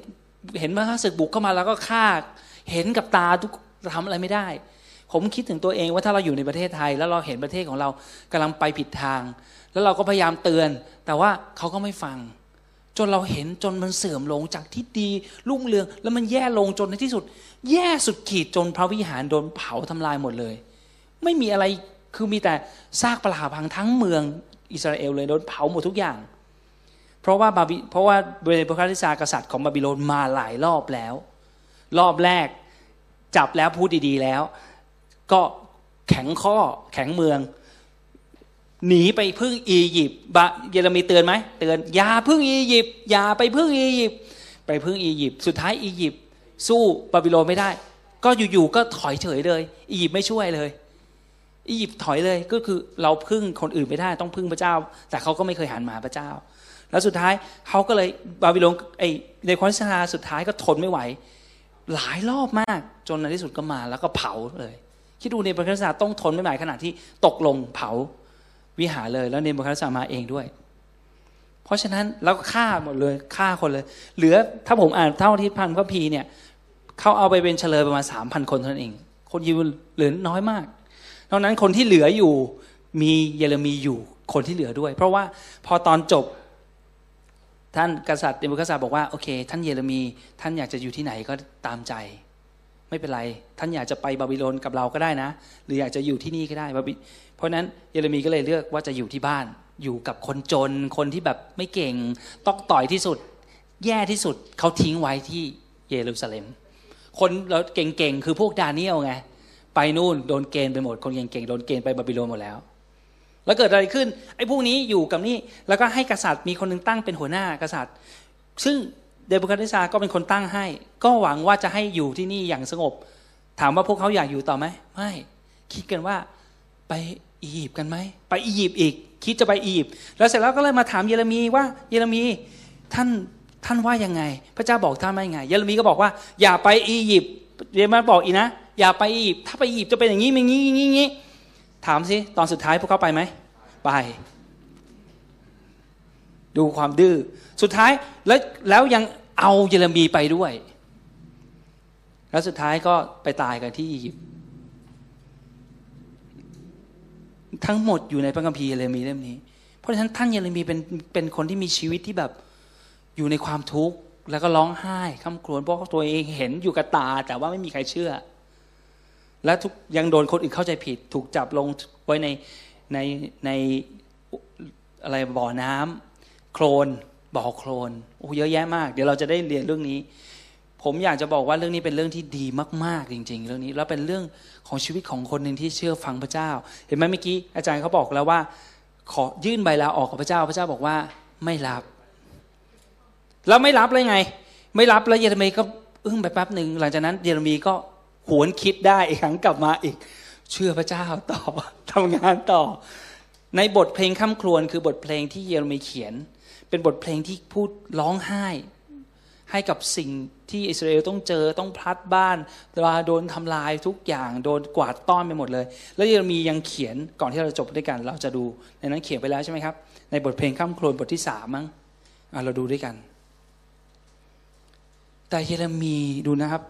เห็นว่าศึกบุกเข้ามาแล้วก็ฆ่า เห็นกับตาทุกทำอะไรไม่ได้ ผมคิดถึงตัวเองว่าถ้าเราอยู่ในประเทศไทย แล้วเราเห็นประเทศของเรากำลังไปผิดทาง แล้วเราก็พยายามเตือน แต่ว่าเขาก็ไม่ฟัง จนเราเห็นจนมันเสื่อมลงจากที่ดีรุ่งเรือง แล้วมันแย่ลงจนในที่สุด แย่สุดขีดจนพระวิหารโดนเผาทำลายหมดเลย ไม่มีอะไรคือมีแต่ซากปลาพังทั้งเมืองอิสราเอลเลยโดนเผาหมดทุกอย่าง เพราะว่าบาบิเพราะว่าเบเนโบคัติซากษัตริย์ของบาบิโลนมาหลายรอบแล้ว รอบแรกจับแล้วพูดดีๆแล้ว ก็แข็งข้อแข็งเมือง หนีไปพึ่งอียิปต์บะเยเรมีเตือนไหมเตือนอย่าพึ่งอียิปต์อย่าไปพึ่งอียิปต์ไปพึ่งอียิปต์สุดท้ายอียิปต์สู้บาบิโลนไม่ได้ ก็อยู่ๆก็ถอยเฉยเลย อียิปต์ไม่ช่วยเลย อียิปต์ถอยเลยก็คือเราพึ่งคนอื่นไม่ได้ต้องพึ่งพระเจ้า แต่เขาก็ไม่เคยหันมาพระเจ้า แล้วสุดท้ายเขาก็เลยบาบิโลนไอในคอนสนาสุดท้ายก็ทนไม่ไหว หลายรอบมากจนในที่สุดก็มาแล้วก็เผาเลยคิดดูในบรรคาศาต้องทนไม่ไหวขนาดที่ตกลงเผา วิหารเลย แล้วในบรรคาศามาเองด้วย เพราะฉะนั้นแล้วก็ฆ่าหมดเลยฆ่าคนเลย เหลือถ้าผมอ่านเท่าที่พันพระพีเนี่ยเขาเอาไปเป็นเฉลยประมาณสามพันคนเท่านั้นเอง คนยิวเหลือน้อยมากนอกนั้นคนที่เหลืออยู่มีเยเรมีอยู่คนที่เหลือด้วย เพราะว่าพอตอนจบท่านกษัตริย์เดโมกษัตริย์บอกว่าโอเค ท่านเยเรมี ท่านอยากจะอยู่ที่ไหนก็ตามใจ ไม่เป็นไร ท่านอยากจะไปบาบิโลนกับเราก็ได้นะ หรืออยากจะอยู่ที่นี่ก็ได้บาบิเพราะนั้นเยเรมีก็เลยเลือกว่าจะอยู่ที่บ้านอยู่กับคนจนคนที่แบบไม่เก่งตอกต่อยที่สุด แย่ที่สุดเขาทิ้งไว้ที่เยรูซาเล็ม คนเราเก่งๆคือพวกดาเนียลไงไปนู่นโดนเกณฑ์ไปหมดคนเก่งๆโดนเกณฑ์ไปบาบิโลนหมดแล้ว แล้วเกิดอะไรขึ้นไอ้พวกนี้อยู่กับนี่แล้วก็ให้กษัตริย์มีคนหนึงตั้งเป็นหัวหน้ากษัตริย์ ซึ่ง เดโบคัติซาก็เป็นคนตั้งให้ ก็หวังว่าจะให้อยู่ที่นี่อย่างสงบ ถามว่าพวกเขาอยากอยู่ต่อไหมไม่ คิดกันว่าไปอียิปต์กันไหมไปอียิปต์อีก คิดจะไปอียิปต์แล้วเสร็จแล้วก็เลยมาถามเยเรมีว่าเยเรมีท่านท่านว่ายังไง พระเจ้าบอกท่านว่ายังไง เยเรมีก็บอกว่า อย่าไปอียิปต์เยเรมีบอกอีกนะ อย่าไปอียิปต์ถ้าไปอียิปต์จะเป็นอย่างนี้อย่างนี้อย่างนี้อย่างนี้ถามสิตอนสุดท้ายพวกเขาไปไหมไป ดูความดื้อสุดท้ายแล้วแล้วยังเอาเยเรมีไปด้วย แล้วสุดท้ายก็ไปตายกันที่อียิปต์ทั้งหมดอยู่ในพระคัมภีร์เยเรมีเล่มนี้ เพราะฉะนั้นท่านเยเรมีเป็นเป็นคนที่มีชีวิตที่แบบอยู่ในความทุกข์แล้วก็ร้องไห้คำครวญเพราะตัวเองเห็นอยู่กับตา แต่ว่าไม่มีใครเชื่อ และทุกยังโดนคนอื่นเข้าใจผิด ถูกจับลงไว้ในในในอะไรบ่อน้ำ โคลนบ่อโคลนโอ้เยอะแยะมาก เดี๋ยวเราจะได้เรียนเรื่องนี้ ผมอยากจะบอกว่าเรื่องนี้เป็นเรื่องที่ดีมาก ๆ จริง ๆ เรื่องนี้แล้วเป็นเรื่องของชีวิตของคนหนึ่งที่เชื่อฟังพระเจ้า เห็นไหมเมื่อกี้อาจารย์เขาบอกแล้วว่า ขอยื่นใบลาออกกับพระเจ้าพระเจ้าบอกว่าไม่รับ แล้วไม่รับเลยไง ไม่รับแล้วเยเรมีก็อึ้งไปแป๊บหนึ่งหลังจากนั้นเยเรมีก็หวนคิดได้อีกครั้งกลับมาอีก เชื่อพระเจ้าต่อทำงานต่อ ในบทเพลงข้ามครวนคือบทเพลงที่เยเรมีเขียน เป็นบทเพลงที่พูดร้องไห้ ให้กับสิ่งที่อิสราเอลต้องเจอต้องพลัดบ้านเวลาโดนทำลายทุกอย่างโดนกวาดต้อนไปหมดเลย แล้วยเรมียังเขียนก่อนที่เราจบด้วยกัน เราจะดูในนั้นเขียนไปแล้วใช่ไหมครับ ในบทเพลงข้ามโครนบทที่สามมั้งเราดูด้วยกัน แต่เยเรมีดูนะครับ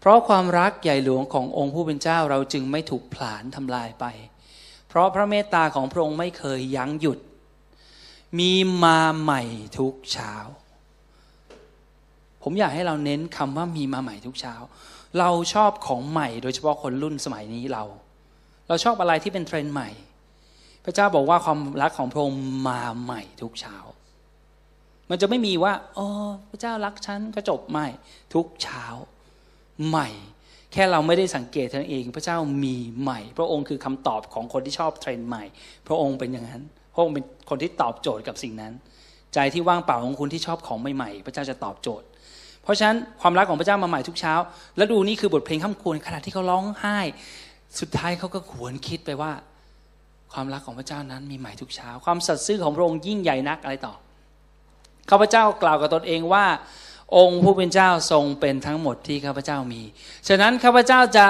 เพราะความรักใหญ่หลวงขององค์ผู้เป็นเจ้าเราจึงไม่ถูกผลาญทำลายไป เพราะพระเมตตาของพระองค์ไม่เคยยั้งหยุด มีมาใหม่ทุกเช้า ผมอยากให้เราเน้นคำว่ามีมาใหม่ทุกเช้า เราชอบของใหม่โดยเฉพาะคนรุ่นสมัยนี้เรา เราชอบอะไรที่เป็นเทรนด์ใหม่ พระเจ้าบอกว่าความรักของพระองค์มาใหม่ทุกเช้า มันจะไม่มีว่าอ๋อพระเจ้ารักฉันก็จบไม่ทุกเช้าใหม่ แค่เราไม่ได้สังเกตเท่านั้นเอง พระเจ้ามีใหม่ พระองค์คือคำตอบของคนที่ชอบเทรนด์ใหม่ พระองค์เป็นอย่างนั้น พระองค์เป็นคนที่ตอบโจทย์กับสิ่งนั้น ใจที่ว่างเปล่าของคุณที่ชอบของใหม่ๆ พระเจ้าจะตอบโจทย์ เพราะฉะนั้นความรักของพระเจ้ามาใหม่ทุกเช้า แล้วดูนี่คือบทเพลงข้ามควรขณะที่เขาร้องไห้ สุดท้ายเขาก็ขวนคิดไปว่า ความรักของพระเจ้านั้นมีใหม่ทุกเช้า ความสัตย์ซื่อของพระองค์ยิ่งใหญ่นักอะไรต่อข้าพเจ้ากล่าวกับตนเองว่า องค์ผู้เป็นเจ้าทรงเป็นทั้งหมดที่ข้าพเจ้ามี ฉะนั้นข้าพเจ้าจะ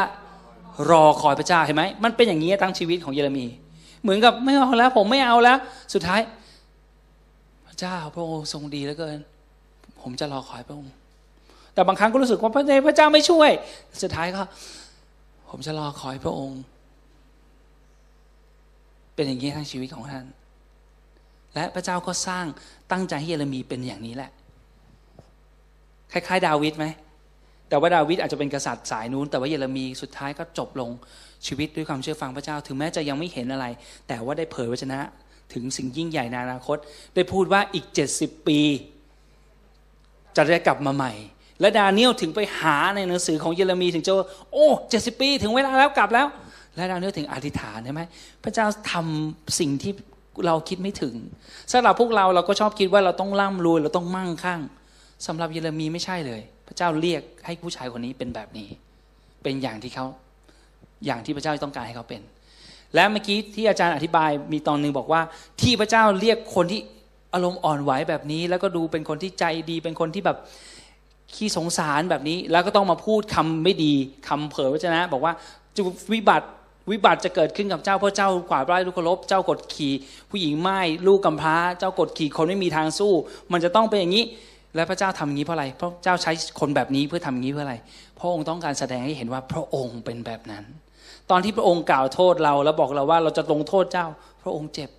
รอคอยพระเจ้าเห็นไหมมันเป็นอย่างนี้ตั้งชีวิตของเยเรมี เหมือนกับไม่เอาแล้ว ผมไม่เอาแล้ว สุดท้าย พระเจ้าพระองค์ทรงดีเหลือเกิน ผมจะรอคอยพระองค์ แต่บางครั้งก็รู้สึกว่าพระพระเจ้าไม่ช่วย สุดท้ายก็ ผมจะรอคอยพระองค์ เป็นอย่างนี้ทั้งชีวิตของท่าน และพระเจ้าก็สร้างตั้งใจให้เยเรมีเป็นอย่างนี้แหละ คล้าย ๆ ดาวิดไหม แต่ว่าดาวิดอาจจะเป็นกษัตริย์สายนู้น แต่ว่าเยเรมีสุดท้ายก็จบลงชีวิตด้วยความเชื่อฟังพระเจ้า ถึงแม้จะยังไม่เห็นอะไร แต่ว่าได้เผยวจนะ ถึงสิ่งยิ่งใหญ่ในอนาคต ได้พูดว่าอีกเจ็ดสิบปี จะได้กลับมาใหม่ และดาเนียลถึงไปหาในหนังสือของเยเรมีถึงจะโอ้เจ็ดสิบปี ถึงเวลาแล้วกลับแล้ว และดาเนียลถึงอธิษฐานใช่ไหมพระเจ้าทำสิ่งที่เราคิดไม่ถึงสำหรับพวกเราเราก็ชอบคิดว่าเราต้องร่ำรวยเราต้องมั่งคั่งสำหรับเยเรมีไม่ใช่เลย ระเจ้าเรียกให้ผู้ชายคนนี้เป็นแบบนี้ เป็นอย่างที่เขาอย่างที่พระเจ้าต้องการให้เขาเป็น และเมื่อกี้ที่อาจารย์อธิบายมีตอนหนึ่งบอกว่า ที่พระเจ้าเรียกคนที่อารมณ์อ่อนไหวแบบนี้ แล้วก็ดูเป็นคนที่ใจดีเป็นคนที่แบบขี้สงสารแบบนี้ แล้วก็ต้องมาพูดคำไม่ดีคำเผยพระเจ้าบอกว่าจะวิบัติวิบัติจะเกิดขึ้นกับเจ้าเพราะเจ้ากวาดไร่ลูกเครพเจ้ากดขี่ ผู้หญิงไม้ลูกกำพร้า เจ้ากดขี่คนไม่มีทางสู้ มันจะต้องเป็นอย่างนี้ และพระเจ้าทำอย่างนี้เพราะอะไรเพราะเจ้าใช้คนแบบนี้เพื่อทำอย่างนี้เพื่ออะไร พระองค์ต้องการแสดงให้เห็นว่าพระองค์เป็นแบบนั้น ตอนที่พระองค์กล่าวโทษเรา แล้วบอกเราว่าเราจะลงโทษเจ้า พระองค์เจ็บ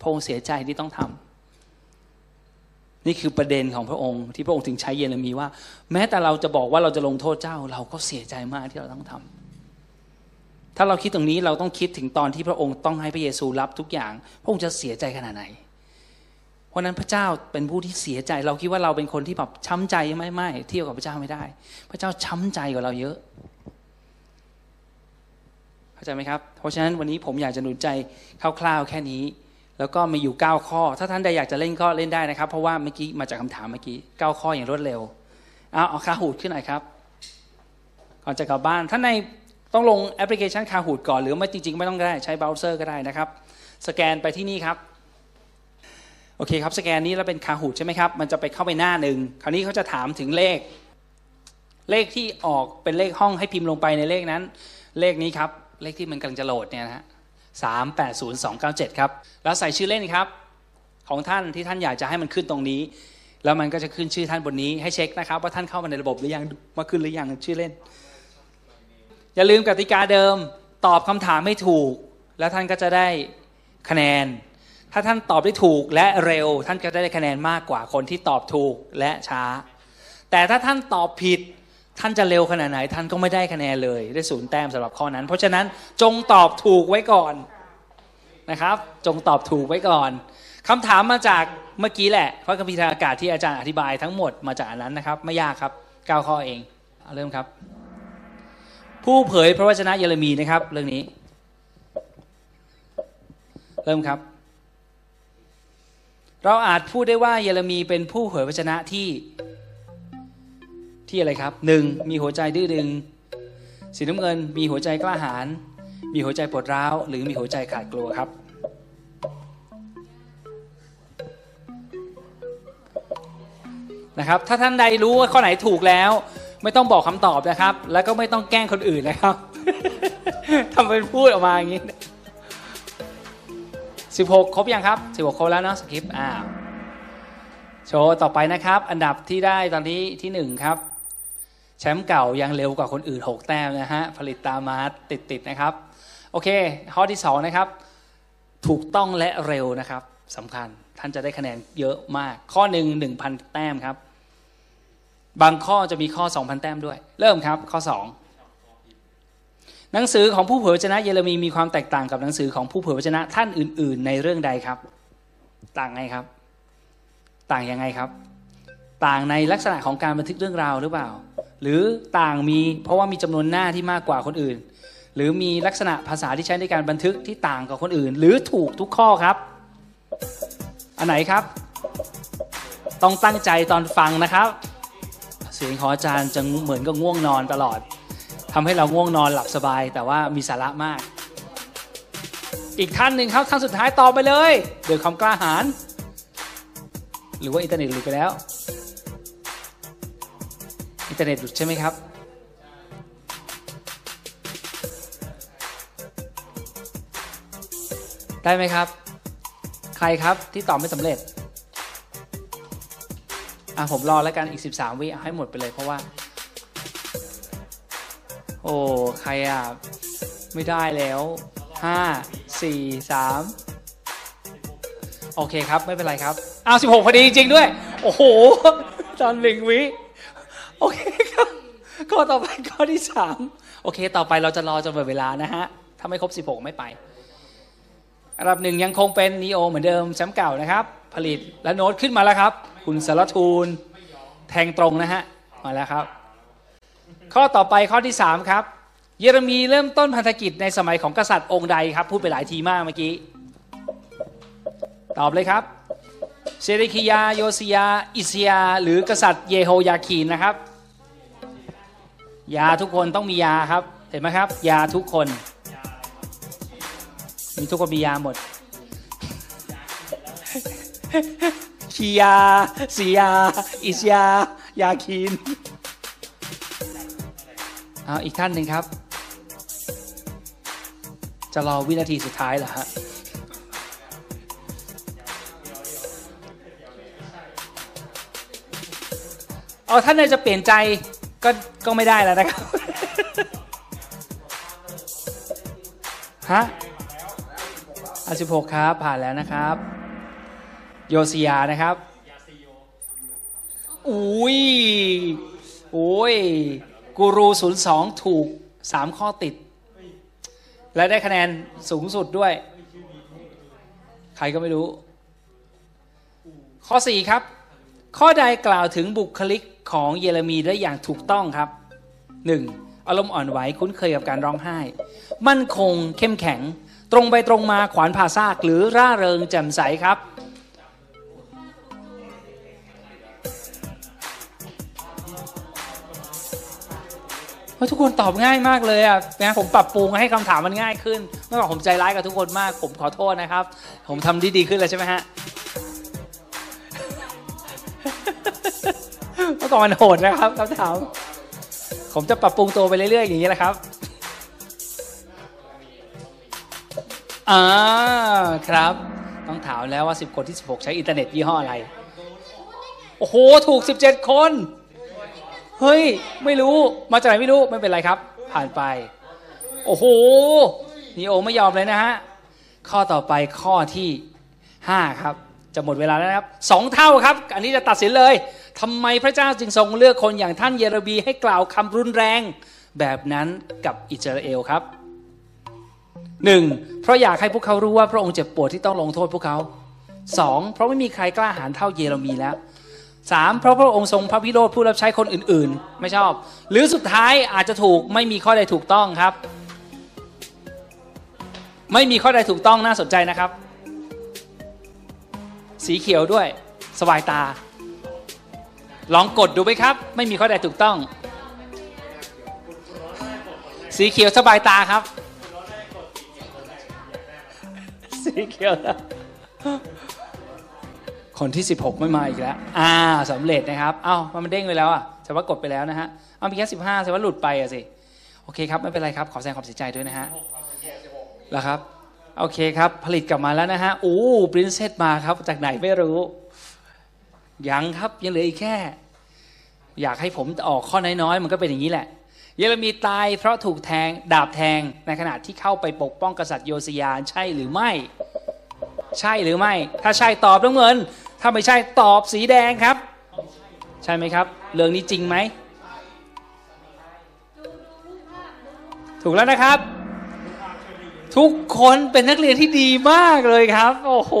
พระองค์เสียใจที่ต้องทำนี่คือประเด็นของพระองค์ ที่พระองค์ถึงใช้เยเรมีว่า แม้แต่เราจะบอกว่าเราจะลงโทษเจ้า เราก็เสียใจมากที่เราต้องทำถ้าเราคิดตรงนี้เราต้องคิดถึงตอนที่พระองค์ต้องให้พระเยซูรับทุกอย่าง พระองค์จะเสียใจขนาดไหน ราะนั้นพระเจ้าเป็นผู้ที่เสียใจ เราคิดว่าเราเป็นคนที่แบบช้ำใจไม่ไม่เที่ยบกับพระเจ้าไม่ได้ พระเจ้าช้ำใจกว่าเราเยอะเข้าใจไหมครับ เพราะฉะนั้นวันนี้ผมอยากจะหนุนใจคร่าวๆแค่นี้ แล้วก็มีอยู่ 9 ข้อ ถ้าท่านใดอยากจะเล่นก็เล่นได้นะครับ เพราะว่าเมื่อกี้มาจากคำถามเมื่อกี้9ข้ออย่างรวดเร็วเอาเอา Kahoot ขึ้นหน่อยครับก่อนจะกลับบ้านท่านใดต้องลงแอปพลิเคชัน Kahoot ก่อนหรือไม่จริงๆ ไม่ต้องก็ได้ใช้เบราว์เซอร์ก็ได้นะครับ สแกนไปที่นี่ครับ เคครับสแกนนี้แล้วเป็น Kahoot ใช่ไหมครับ มันจะไปเข้าไปหน้าหนึ่งคราวนี้เขาจะถามถึงเลข เลขที่ออกเป็นเลขห้องให้พิมพ์ลงไปในเลขนั้น เลขนี้ครับ เลขที่มันกำลังจะโหลดเนี่ยนะฮะสามแปดศูนย์สองเก้าเจ็ดครับ แล้วใส่ชื่อเล่นครับ ของท่านที่ท่านอยากจะให้มันขึ้นตรงนี้ แล้วมันก็จะขึ้นชื่อท่านบนนี้ให้เช็คนะครับ ว่าท่านเข้ามาในระบบหรือยังมาขึ้นหรือยังชื่อเล่น อย่าลืมกติกาเดิมตอบคำถามให้ถูก แล้วท่านก็จะได้คะแนน ถ้าท่านตอบได้ถูกและเร็ว ท่านก็จะได้คะแนนมากกว่าคนที่ตอบถูกและช้า แต่ถ้าท่านตอบผิด ท่านจะเร็วขนาดไหน ท่านก็ไม่ได้คะแนนเลยได้ศูนย์แต้มสำหรับข้อนั้น เพราะฉะนั้นจงตอบถูกไว้ก่อนนะครับ จงตอบถูกไว้ก่อนคำถามมาจากเมื่อกี้แหละพระคัมภีร์ทางอากาศที่อาจารย์อธิบายทั้งหมดมาจากอันนั้นนะครับ ไม่ยากครับเก้าข้อเองเอเริ่มครับ ผู้เผยพระวจนะเยเรมีนะครับ เรื่องนี้ เริ่มครับ เราอาจพูดได้ว่าเยเรมีเป็นผู้เผยพระวจนะที่ที่อะไรครับหนึ่งมีหัวใจดื้อดึง สีน้ำเงิน มีหัวใจกล้าหาญมีหัวใจปวดร้าว หรือมีหัวใจขาดกลัวครับ นะครับ ถ้าท่านใดรู้ว่าข้อไหนถูกแล้ว ไม่ต้องบอกคำตอบนะครับ แล้วก็ไม่ต้องแกล้งคนอื่นนะครับทำเป็นพูดออกมาอย่างนี้ 16 ครบยังครับ 16 ครบแล้วเนาะสคริปต์อ่าโชว์ต่อไปนะครับ อันดับที่ได้ตอนนี้ที่ 1 ครับ แชมป์เก่ายังเร็วกว่าคนอื่น 6 แต้มนะฮะ ผลิตตามมาติดๆนะครับ โอเค ข้อที่ 2 นะครับ ถูกต้องและเร็วนะครับสำคัญท่านจะได้คะแนนเยอะมาก ข้อหนึ่ง1,000 แต้มครับ บางข้อจะมีข้อ 2,000 แต้มด้วย เริ่มครับข้อ 2 หนังสือของผู้เผยพระวจนะเยเรมีมีความแตกต่างกับหนังสือของผู้เผยพระวจนะท่านอื่น ๆ ในเรื่องใดครับ ต่างไงครับ ต่างยังไงครับ ต่างในลักษณะของการบันทึกเรื่องราวหรือเปล่า หรือต่างมีเพราะว่ามีจำนวนหน้าที่มากกว่าคนอื่น หรือมีลักษณะภาษาที่ใช้ในการบันทึกที่ต่างกับคนอื่น หรือถูกทุกข้อครับ อันไหนครับ ต้องตั้งใจตอนฟังนะครับ เสียงของอาจารย์จะเหมือนกับง่วงนอนตลอด ทำให้เราง่วงนอนหลับสบาย แต่ว่ามีสาระมาก อีกท่านหนึ่งครับท่านสุดท้ายตอบไปเลยเดี๋ยวคำกล้าหาญหรือว่าอินเทอร์เน็ตหลุดไปแล้ว อินเทอร์เน็ตหลุดใช่ไหมครับได้ไหมครับ ใครครับที่ตอบไม่สำเร็จ อะผมรอแล้วกันอีก 13 วิให้หมดไปเลยเพราะว่า โอ้ใครอะ ไม่ได้แล้ว5 4 3โอเคครับ ไม่เป็นไรครับ อ้าว16พอดีจริงด้วย โอ้โห ตอนหนึ่งวิ โอเคครับข้อต่อไปข้อที่3โอเค ต่อไปเราจะรอจนหมดเวลานะฮะ ถ้าไม่ครบ16ไม่ไปอันดับหนึ่งยังคงเป็นนีโอเหมือนเดิมแชมป์เก่านะครับ ผลิตและโน้ตขึ้นมาแล้วครับ คุณสารทูลแทงตรงนะฮะ มาแล้วครับ ข้อต่อไปข้อที่3ครับ เยเรมีเริ่มต้นพันธกิจในสมัยของกษัตริย์องค์ใดครับ พูดไปหลายทีมากเมื่อกี้ ตอบเลยครับเซเดคิยา โยซิยา อิสยา หรือกษัตริย์เยโฮยาคีนนะครับ ยาทุกคนต้องมียาครับ เห็นไหมครับ ยาทุกคน มีทุกคนมียาหมดคียาซียา อิสยา ยาคีน เอาอีกท่านหนึ่งครับ จะรอวินาทีสุดท้ายเหรอฮะเอาท่านใดจะเปลี่ยนใจก็ก็ไม่ได้แล้วนะครับฮะอะ16ครับผ่านแล้วนะครับ โยซิยานะครับอุ้ยโอ้ย กูรู02ถูก3ข้อติด และได้คะแนนสูงสุดด้วย ใครก็ไม่รู้ ข้อ4ครับ ข้อใดกล่าวถึงบุคลิกของเยเรมีได้อย่างถูกต้องครับ 1. อารมณ์อ่อนไหวคุ้นเคยกับการร้องไห้ มั่นคงเข้มแข็ง ตรงไปตรงมาขวานผ่าซากหรือร่าเริงแจ่มใสครับ เพราะทุกคนตอบง่ายมากเลยอะนะผมปรับปรุงให้คำถามมันง่ายขึ้นเมื่อก่อนผมใจร้ายกับทุกคนมาก ผมขอโทษนะครับ ผมทำดีดีขึ้นแล้วใช่ไหมฮะเมื่อก่อนมันโหดนะครับคำถามผมจะปรับปรุงตัวไปเรื่อยๆอย่างนี้แหละครับอ่าครับ ต้องถามแล้วว่า 10 คนที่ 16 ใช้อินเทอร์เน็ตยี่ห้ออะไร โอ้โห ถูก 17 คน เฮ้ย ไม่รู้ มาจากไหนไม่รู้ ไม่เป็นไรครับ ผ่านไป โอ้โหนีโอไม่ยอมเลยนะฮะ ข้อต่อไปข้อที่5ครับ จะหมดเวลาแล้วนะครับสองเท่าครับ อันนี้จะตัดสินเลยทำไมพระเจ้าจึงทรงเลือกคนอย่างท่านเยเรมีให้กล่าวคำรุนแรงแบบนั้นกับอิสราเอลครับหนึ่งเพราะอยากให้พวกเขารู้ว่าพระองค์เจ็บปวดที่ต้องลงโทษพวกเขาสองเพราะไม่มีใครกล้าหาญเท่าเยเรมีแล้ว สามเพราะพระองค์ทรงพระพิโรธผู้รับใช้คนอื่นๆ ไม่ชอบ หรือสุดท้ายอาจจะถูกไม่มีข้อใดถูกต้องครับ ไม่มีข้อใดถูกต้องน่าสนใจนะครับ สีเขียวด้วยสบายตา ลองกดดูไหมครับ ไม่มีข้อใดถูกต้อง สีเขียวสบายตาครับ สีเขียว คนที่ 16 ไม่มาอีกแล้ว อ่าสำเร็จนะครับเอ้ามันเด้งไปแล้วอะแต่ว่ากดไปแล้วนะฮะเอามีแค่15แต่ว่าหลุดไปอะสิ โอเคครับ ไม่เป็นไรครับ ขอแสดงความเสียใจด้วยนะฮะแล้วครับ โอเคครับ ผลิตกลับมาแล้วนะฮะโอ้ปรินเซสมาครับ จากไหนไม่รู้ ยังครับ ยังเหลืออีกแค่ อยากให้ผมออกข้อน้อยๆ มันก็เป็นอย่างนี้แหละ เยเรมีตายเพราะถูกแทง ดาบแทง ในขณะที่เข้าไปปกป้องกษัตริย์โยสยาใช่หรือไม่ ใช่หรือไม่ ถ้าใช่ตอบน้ำเงิน ถ้าไม่ใช่ตอบสีแดงครับ ใช่ไหมครับ เรื่องนี้จริงไหม ถูกแล้วนะครับ ทุกคนเป็นนักเรียนที่ดีมากเลยครับ โอ้โห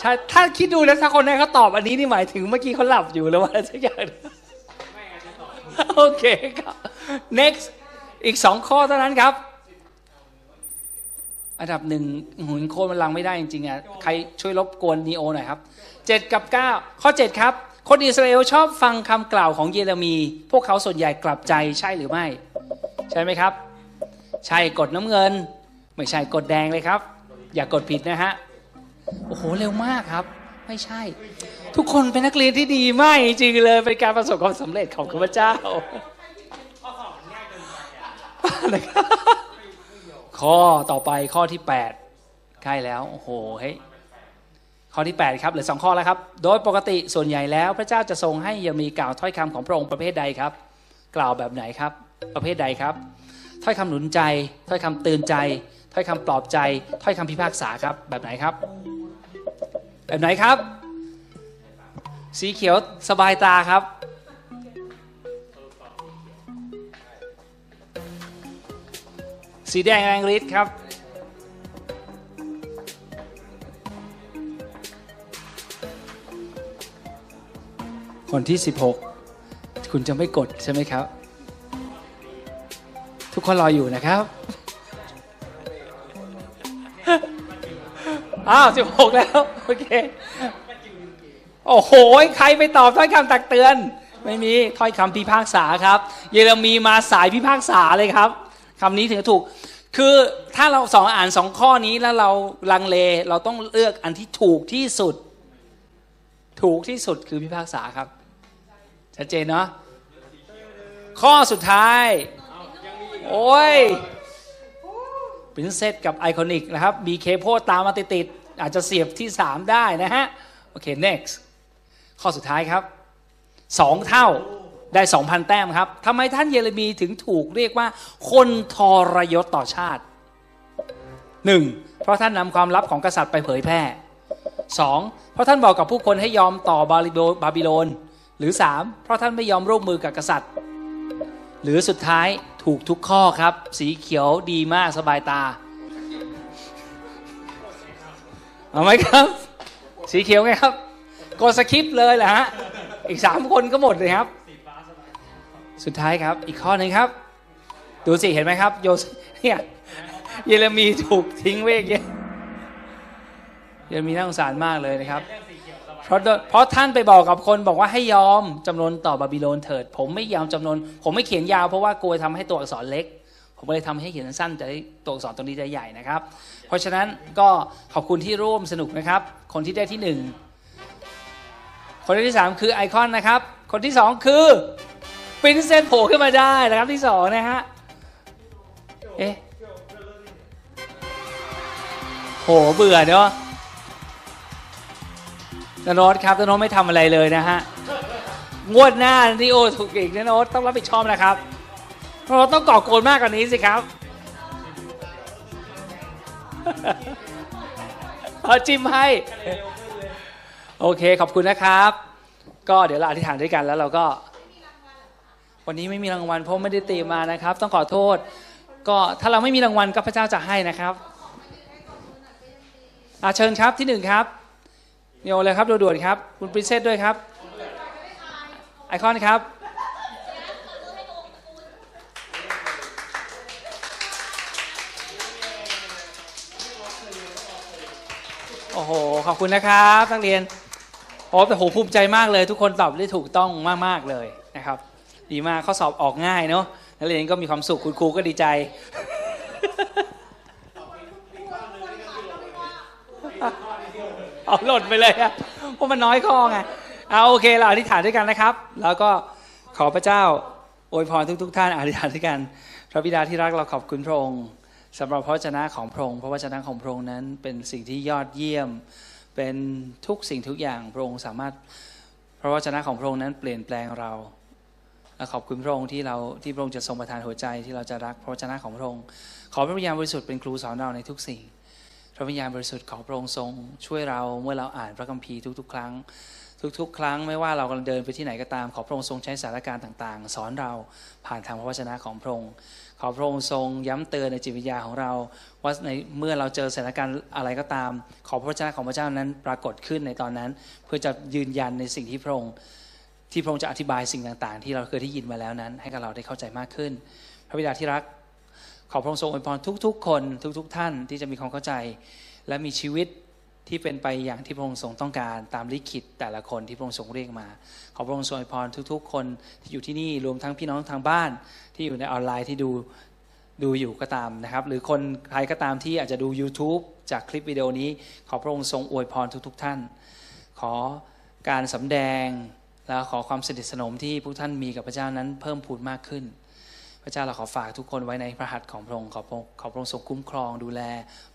ใช่ถ้าคิดดูแล้วถ้าคนนั้นเขาตอบอันนี้นี่หมายถึงเมื่อกี้เขาหลับอยู่แล้วว่าสักอย่างโอเคครับ next อีกสองข้อเท่านั้นครับ อันดับหนึ่งหุนโคนมันลังไม่ได้จริงๆอะใครช่วยรบกวนนีโอหน่อยครับเจ็ดกับเก้าข้อเจ็ดครับ คนอิสราเอลชอบฟังคำกล่าวของเยเรมี พวกเขาส่วนใหญ่กลับใจใช่หรือไม่ ใช่ไหมครับ ใช่กดน้ำเงิน ไม่ใช่กดแดงเลยครับ อย่ากกดผิดนะฮะโอ้โหเร็วมากครับ ไม่ใช่ ทุกคนเป็นนักเรียนที่ดีมากจริงๆเลยเป็นการประสบความสำเร็จของข้าพเจ้านะครับ ข้อต่อไปข้อที่ 8 ใกล้แล้ว โอ้โหเฮ้ยข้อที่ 8 ครับเหลือสองข้อแล้วครับ โดยปกติส่วนใหญ่แล้วพระเจ้าจะทรงให้ยังมีกล่าวถ้อยคำของพระองค์ประเภทใดครับ กล่าวแบบไหนครับ ประเภทใดครับ ถ้อยคำหนุนใจ ถ้อยคำเตือนใจ ถ้อยคำปลอบใจ ถ้อยคำพิพากษาครับ แบบไหนครับ แบบไหนครับ สีเขียวสบายตาครับ สีแดงแรงฤทธิ์ครับ คนที่ 16 คุณจะไม่กดใช่ไหมครับ ทุกคนรออยู่นะครับอ้าว16แล้ว โอเค โอ้โห ใครไปตอบถ้อยคำตักเตือน ไม่มีถ้อยคำพิพากษาครับ เยเรมีมาสายพิพากษาเลยครับคำนี้ถึงจะถูก คือถ้าเราสองอ่านสองข้อนี้แล้วเราลังเลเราต้องเลือกอันที่ถูกที่สุด ถูกที่สุดคือพิพากษาครับชัดเจนเนาะข้อสุดท้าย โอ้ย Princess กับ Iconic นะครับมีเคโพตามมาติดๆอาจจะเสียบที่ 3 ได้นะฮะ โอเค next ข้อสุดท้ายครับ 2 เท่า ได้ 2,000 แต้มครับทำไมท่านเยเรมีถึงถูกเรียกว่า คนทรยศต่อชาติ 1. เพราะท่านนำความลับของกษัตริย์ไปเผยแพร่ 2. เพราะท่านบอกกับผู้คนให้ยอมต่อบาบิโลน หรือ 3. เพราะท่านไม่ยอมร่วมมือกับกษัตริย์ หรือสุดท้ายถูกทุกข้อครับ สีเขียวดีมากสบายตา เอาไหมครับ สีเขียวไงครับกดสคริปต์เลยแหละฮะ อีกสามคนก็หมดเลยครับ สุดท้ายครับ อีกข้อหนึ่งครับ ดูสิเห็นไหมครับ โยเนี่ยเยเรมีถูกทิ้งไว้อย่างเยเยเรมีน่าสงสารมากเลยนะครับเพราะเพราะท่านไปบอกกับคนบอกว่าให้ยอมจำนนต่อบาบิโลนเถิด ผมไม่ยอมจำนนผมไม่เขียนยาวเพราะว่ากลัวทำให้ตัวอักษรเล็ก ผมก็เลยทำให้เขียนสั้นแต่ตัวอักษรตรงนี้จะใหญ่นะครับ เพราะฉะนั้นก็ขอบคุณที่ร่วมสนุกนะครับ คนที่ได้ที่หนึ่งคนที่สามคือไอคอนนะครับ คนที่สองคือ ปรินเซสโผล่ขึ้นมาได้นะครับที่สองนะฮะ เอ๊ะโหเบื่อเนาะนโนตครับนโนตไม่ทำอะไรเลยนะฮะ งวดหน้านี่โอถูกอีกนะโนตต้องรับผิดชอบนะครับนโนตต้องก่อกนมากกว่านี้สิครับเอาจิ้มให้ โอเคขอบคุณนะครับ ก็เดี๋ยวเราอธิษฐานด้วยกันแล้วเราก็ วันนี้ไม่มีรางวัลเพราะไม่ได้เตรียมมานะครับ ต้องขอโทษ ก็ถ้าเราไม่มีรางวัลก็พระเจ้าจะให้นะครับอาเชิญครับที่หนึ่งครับโยเลยครับด่วนๆครับ คุณปรินเซสด้วยครับ ไอคอนครับโอ้โห ขอบคุณนะครับนักเรียนโอ้แต่โหภูมิใจมากเลย ทุกคนตอบได้ถูกต้องมาก ๆ เลยนะครับ ดีมากข้อสอบออกง่ายเนาะนักเรียนก็มีความสุขคุณครูก็ดีใจเอาหล่นไปเลยอะเพราะมันน้อยข้อไงเอาโอเคเราอธิษฐานด้วยกันนะครับ แล้วก็ขอพระเจ้าอวยพรทุก ๆ ท่านอธิษฐานด้วยกัน พระบิดาที่รักเราขอบคุณพระองค์สำหรับพระวจนะของพระองค์พระวจนะของพระองค์นั้นเป็นสิ่งที่ยอดเยี่ยม เป็นทุกสิ่งทุกอย่างพระองค์สามารถพระวจนะของพระองค์นั้นเปลี่ยนแปลงเรา ขอบคุณพระองค์ที่เราที่พระองค์จะทรงประทานหัวใจที่เราจะรักพระวจนะของพระองค์ขอพระวิญญาณบริสุทธิ์เป็นครูสอนเราในทุกสิ่ง พระวิญญาณบริสุทธิ์ของพระองค์ทรง ช่วยเราเมื่อเราอ่านพระคัมภีร์ทุก ๆ ครั้ง ทุก ๆ ครั้งไม่ว่าเรากำลังเดินไปที่ไหนก็ตาม ขอพระองค์ทรงใช้สถานการณ์ต่าง ๆ สอนเราผ่านทางพระวจนะของพระองค์ขอพระองค์ทรงย้ำเตือนในจิตวิญญาของเรา ว่าในเมื่อเราเจอสถานการณ์อะไรก็ตาม ขอพระวจนะของพระเจ้านั้นปรากฏขึ้นในตอนนั้น เพื่อจะยืนยันในสิ่งที่พระองค์ ที่พระองค์จะอธิบายสิ่งต่างๆ ที่เราเคยได้ยินมาแล้วนั้น ให้กับเราได้เข้าใจมากขึ้น พระบิดาที่รักขอพระองค์ทรงอวยพรทุก ๆ คนทุก ๆ ท่านที่จะมีความเข้าใจ และมีชีวิตที่เป็นไปอย่างที่พระองค์ทรงต้องการตามลิขิตแต่ละคนที่พระองค์ทรงเรียกมา ขอพระองค์ทรงอวยพรทุก ๆ คนที่อยู่ที่นี่รวมทั้งพี่น้องทางบ้าน ที่อยู่ในออนไลน์ที่ดูดูอยู่ก็ตามนะครับ หรือคนใครก็ตามที่อาจจะดู YouTube จากคลิปวิดีโอนี้ ขอพระองค์ทรงอวยพรทุก ๆ ท่าน ขอการสำแดง แล้วขอความสนิทสนมที่พวกท่านมีกับพระเจ้านั้นเพิ่มพูนมากขึ้น พระเจ้าเราขอฝากทุกคนไว้ในพระหัตถ์ของพระองค์ขอพระองค์ขอพระองค์ทรงคุ้มครองดูแล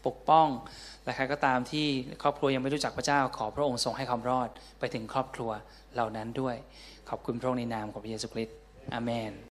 ปกป้อง และใครก็ตามที่ครอบครัวยังไม่รู้จักพระเจ้า ขอพระองค์ทรงให้ความรอดไปถึงครอบครัวเหล่านั้นด้วย ขอบคุณพระองค์ในนามของพระเยซูคริสต์อาเมน